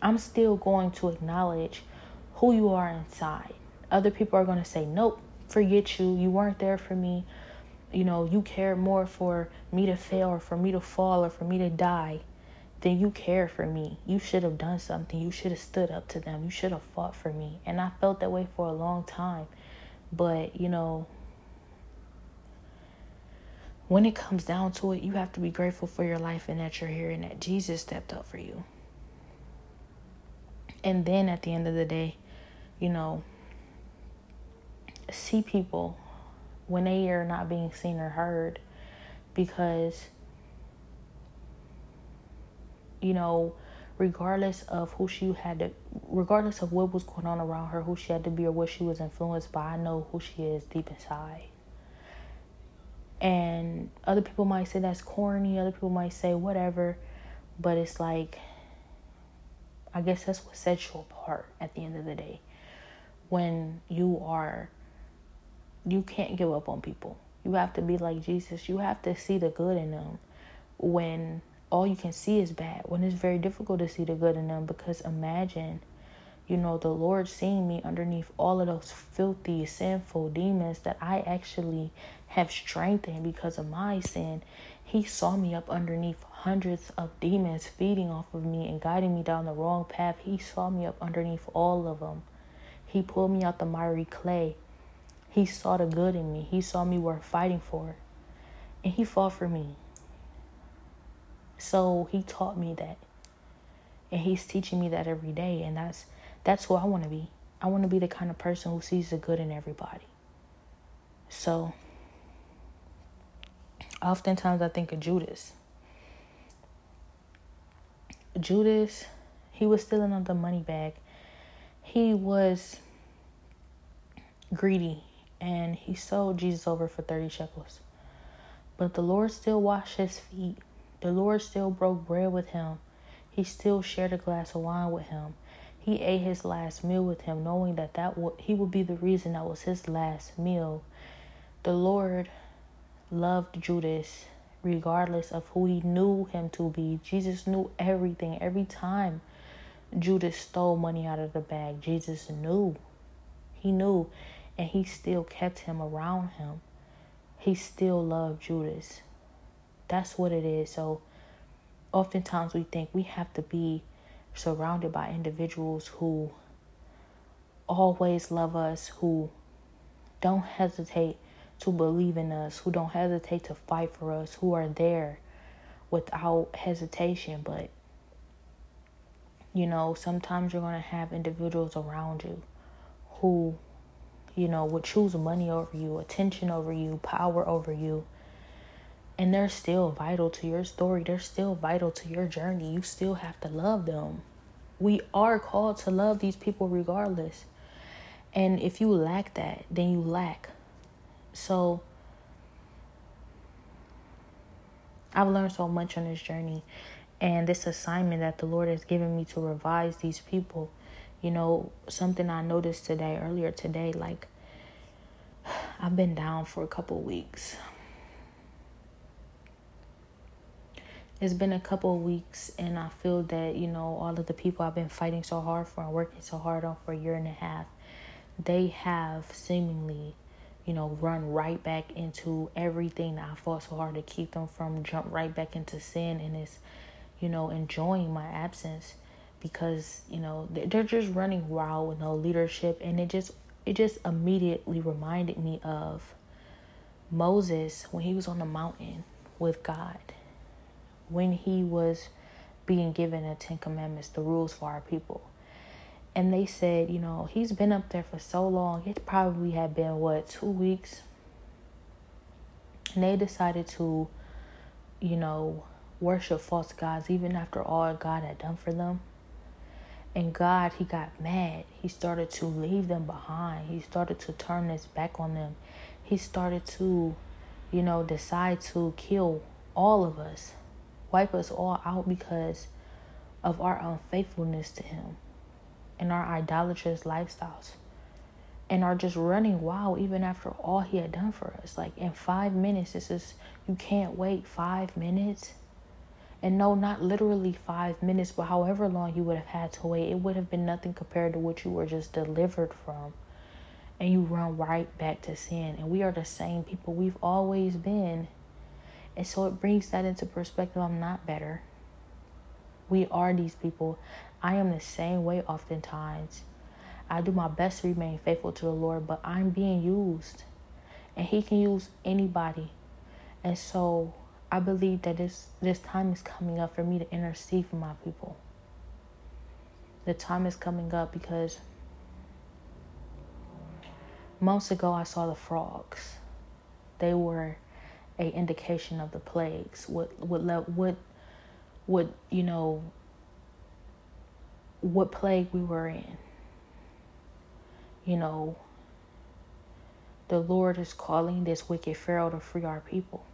Speaker 1: I'm still going to acknowledge who you are inside. Other people are going to say, nope, forget you. You weren't there for me. You know, you cared more for me to fail or for me to fall or for me to die than you care for me. You should have done something. You should have stood up to them. You should have fought for me. And I felt that way for a long time. But, you know, when it comes down to it, you have to be grateful for your life and that you're here and that Jesus stepped up for you. And then at the end of the day, you know, see people when they are not being seen or heard because you know, regardless of who she had to, regardless of what was going on around her, who she had to be, or what she was influenced by, I know who she is deep inside. And other people might say that's corny, other people might say whatever, but it's like, I guess that's what sets you apart at the end of the day. When you are, you can't give up on people. You have to be like Jesus. You have to see the good in them when all you can see is bad. When it's very difficult to see the good in them because imagine, you know, the Lord seeing me underneath all of those filthy, sinful demons that I actually have strengthened because of my sin. He saw me up underneath hundreds of demons feeding off of me and guiding me down the wrong path. He saw me up underneath all of them. He pulled me out the miry clay. He saw the good in me. He saw me worth fighting for. And he fought for me. So he taught me that. And he's teaching me that every day. And that's that's who I want to be. I want to be the kind of person who sees the good in everybody. So oftentimes I think of Judas. Judas, he was stealing on the money bag. He was greedy and he sold Jesus over for 30 shekels. But the Lord still washed his feet. The Lord still broke bread with him. He still shared a glass of wine with him. He ate his last meal with him, knowing that that he would be the reason that was his last meal. The Lord loved Judas regardless of who he knew him to be. Jesus knew everything. Every time Judas stole money out of the bag, Jesus knew. He knew and he still kept him around him. He still loved Judas. That's what it is. So oftentimes we think we have to be surrounded by individuals who always love us, who don't hesitate to believe in us, who don't hesitate to fight for us, who are there without hesitation. But, you know, sometimes you're going to have individuals around you who you know, would choose money over you, attention over you, power over you. And they're still vital to your story. They're still vital to your journey. You still have to love them. We are called to love these people regardless. And if you lack that, then you lack. So I've learned so much on this journey and this assignment that the Lord has given me to revise these people you know, something I noticed today, earlier today, like I've been down for a couple weeks. It's been a couple weeks, and I feel that, you know, all of the people I've been fighting so hard for and working so hard on for a year and a half, they have seemingly, you know, run right back into everything that I fought so hard to keep them from, jump right back into sin, and it's, you know, enjoying my absence because you know they're just running wild with no leadership. And it just it just immediately reminded me of Moses when he was on the mountain with God when he was being given the 10 commandments the rules for our people. And they said you know he's been up there for so long. It probably had been what 2 weeks? And they decided to you know worship false gods even after all God had done for them and God, he got mad. He started to leave them behind. He started to turn his back on them. He started to, you know, decide to kill all of us, wipe us all out because of our unfaithfulness to him and our idolatrous lifestyles and are just running wild even after all he had done for us. Like in five minutes, this is, you can't wait five minutes and no, not literally five minutes, but however long you would have had to wait, it would have been nothing compared to what you were just delivered from. And you run right back to sin. And we are the same people we've always been. And so it brings that into perspective. I'm not better. We are these people. I am the same way oftentimes. I do my best to remain faithful to the Lord, but I'm being used. And He can use anybody. And so I believe that this this time is coming up for me to intercede for my people. The time is coming up because months ago I saw the frogs. They were a indication of the plagues. What what what would you know what plague we were in. You know, the Lord is calling this wicked Pharaoh to free our people.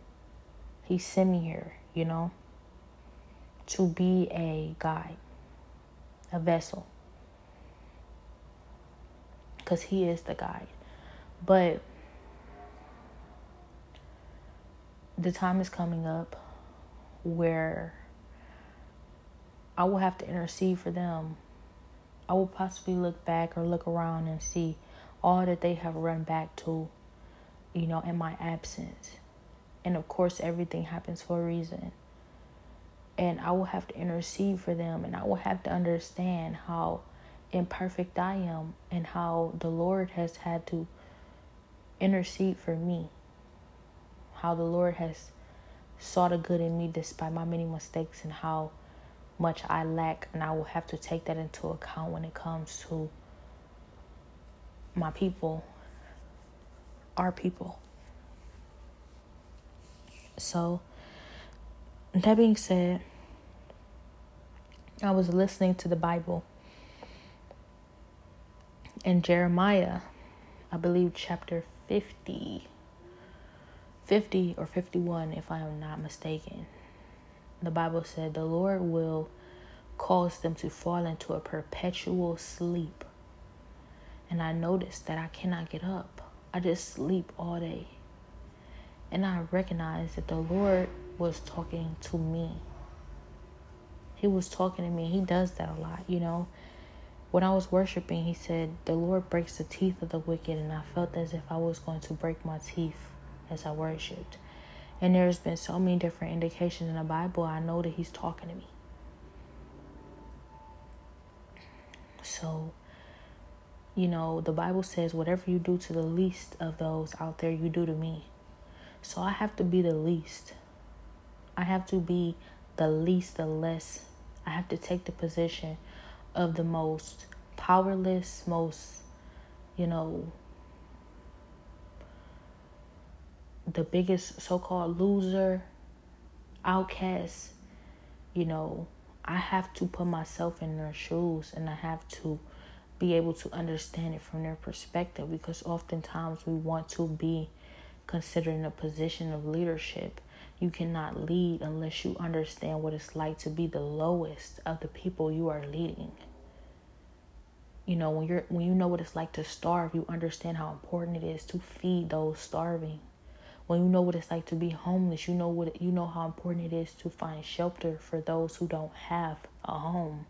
Speaker 1: He sent me here, you know, to be a guide, a vessel. Because He is the guide. But the time is coming up where I will have to intercede for them. I will possibly look back or look around and see all that they have run back to, you know, in my absence. And of course, everything happens for a reason. And I will have to intercede for them, and I will have to understand how imperfect I am and how the Lord has had to intercede for me. How the Lord has saw the good in me despite my many mistakes, and how much I lack, and I will have to take that into account when it comes to my people, our people. So, that being said, I was listening to the Bible in Jeremiah, I believe chapter 50, 50 or 51, if I am not mistaken the Bible said the Lord will cause them to fall into a perpetual sleep. And I noticed that I cannot get up. I just sleep all day. And I recognized that the Lord was talking to me. He was talking to me. He does that a lot, you know. When I was worshiping, he said, The Lord breaks the teeth of the wicked. And I felt as if I was going to break my teeth as I worshiped. And there's been so many different indications in the Bible. I know that He's talking to me. So, you know, the Bible says, whatever you do to the least of those out there, you do to me. So I have to be the least. I have to be the least, the less. I have to take the position of the most powerless, most, you know, the biggest so called loser, outcast, you know, I have to put myself in their shoes and I have to be able to understand it from their perspective because oftentimes we want to be considered in a position of leadership. You cannot lead unless you understand what it's like to be the lowest of the people you are leading. You know, when you're when you know what it's like to starve, you understand how important it is to feed those starving when you know what it's like to be homeless, you know what you know how important it is to find shelter for those who don't have a home.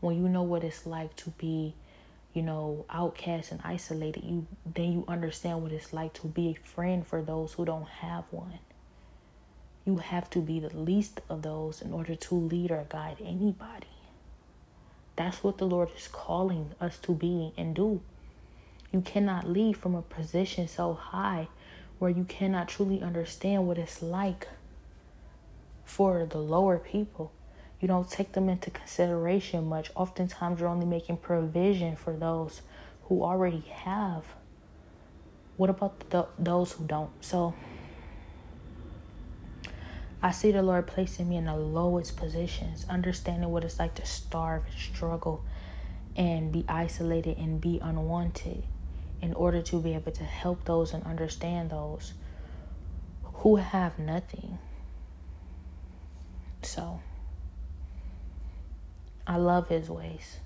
Speaker 1: When you know what it's like to be, you know, outcast and isolated, you then you understand what it's like to be a friend for those who don't have one. You have to be the least of those in order to lead or guide anybody. That's what the Lord is calling us to be and do. You cannot lead from a position so high where you cannot truly understand what it's like for the lower people. You don't take them into consideration much. Oftentimes, you're only making provision for those who already have. What about the, those who don't? So, I see the Lord placing me in the lowest positions, understanding what it's like to starve and struggle and be isolated and be unwanted in order to be able to help those and understand those who have nothing. So, I love his ways.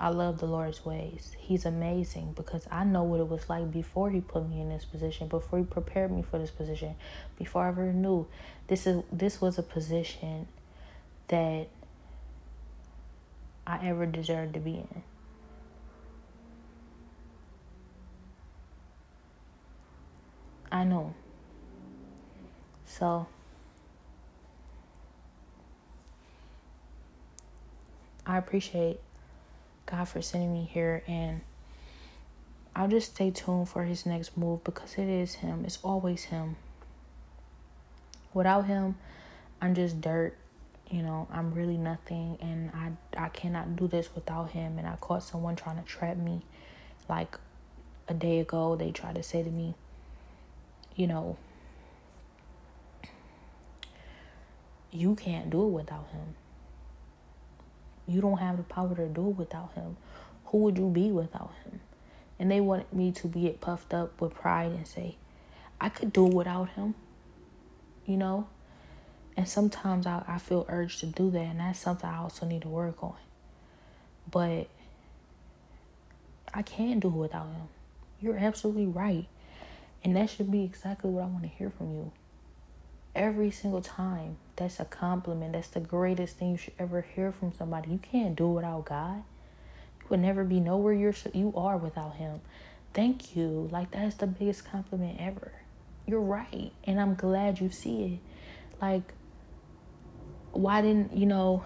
Speaker 1: I love the Lord's ways. He's amazing because I know what it was like before he put me in this position, before he prepared me for this position, before I ever knew this is this was a position that I ever deserved to be in. I know. So, I appreciate God for sending me here and I'll just stay tuned for his next move because it is him. It's always him. Without him, I'm just dirt. You know, I'm really nothing and I I cannot do this without him and I caught someone trying to trap me like a day ago. They tried to say to me, you know, you can't do it without him. You don't have the power to do it without him. Who would you be without him? And they wanted me to be puffed up with pride and say, I could do it without him. You know? And sometimes I, I feel urged to do that, and that's something I also need to work on. But I can do it without him. You're absolutely right. And that should be exactly what I want to hear from you. Every single time. That's a compliment. That's the greatest thing you should ever hear from somebody. You can't do it without God. You would never be nowhere you're you are without him. Thank you. Like that's the biggest compliment ever. You're right. And I'm glad you see it. Like why didn't, you know,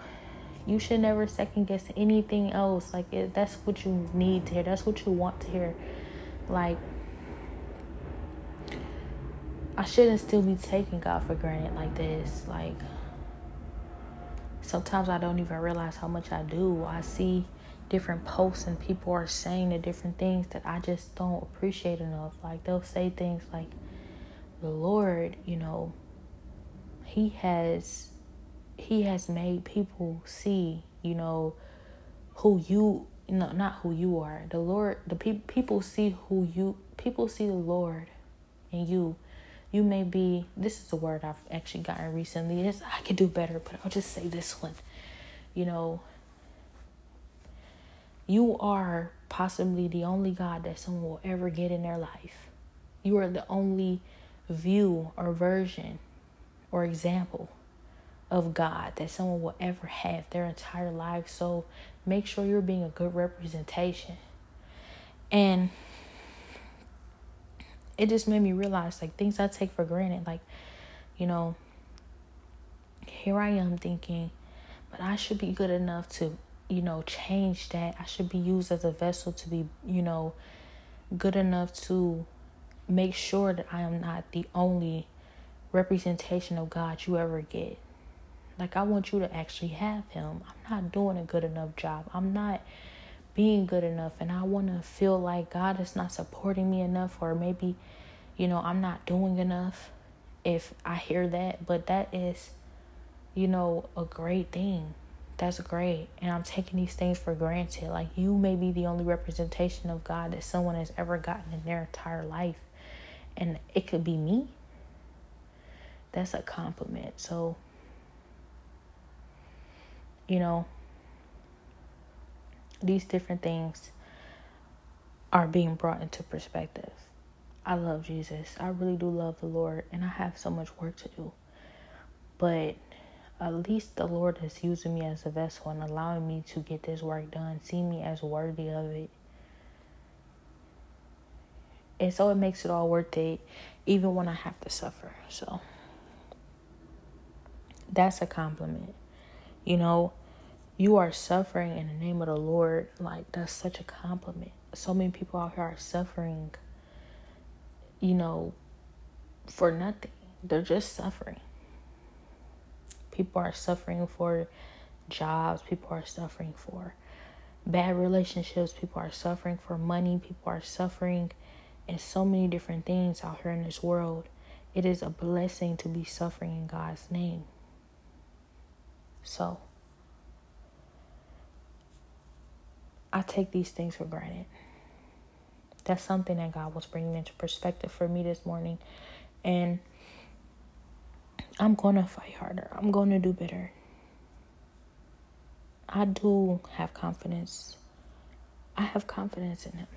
Speaker 1: you should never second guess anything else. Like that's what you need to hear. That's what you want to hear. Like I shouldn't still be taking God for granted like this. Like sometimes I don't even realize how much I do. I see different posts and people are saying the different things that I just don't appreciate enough. Like they'll say things like the Lord, you know, he has he has made people see, you know, who you no not who you are. The Lord the pe- people see who you people see the Lord in you you may be this is a word I've actually gotten recently. Is I could do better, but I'll just say this one. You know, you are possibly the only God that someone will ever get in their life. You are the only view or version or example of God that someone will ever have their entire life. So make sure you're being a good representation. And it just made me realize like things I take for granted. Like, you know, here I am thinking, but I should be good enough to, you know, change that. I should be used as a vessel to be, you know, good enough to make sure that I am not the only representation of God you ever get. Like, I want you to actually have Him. I'm not doing a good enough job. I'm not being good enough and I want to feel like God is not supporting me enough or maybe you know I'm not doing enough if I hear that. But that is you know a great thing. That's great. And I'm taking these things for granted. Like you may be the only representation of God that someone has ever gotten in their entire life. And it could be me. That's a compliment. So you know these different things are being brought into perspective. I love Jesus. I really do love the Lord, and I have so much work to do. But at least the Lord is using me as a vessel and allowing me to get this work done, see me as worthy of it. And so it makes it all worth it, even when I have to suffer. So that's a compliment. You know, you are suffering in the name of the Lord, like that's such a compliment. So many people out here are suffering, you know, for nothing. They're just suffering. People are suffering for jobs, people are suffering for bad relationships, people are suffering for money, people are suffering in so many different things out here in this world. It is a blessing to be suffering in God's name. So, I take these things for granted. That's something that God was bringing into perspective for me this morning. And I'm going to fight harder. I'm going to do better. I do have confidence. I have confidence in Him.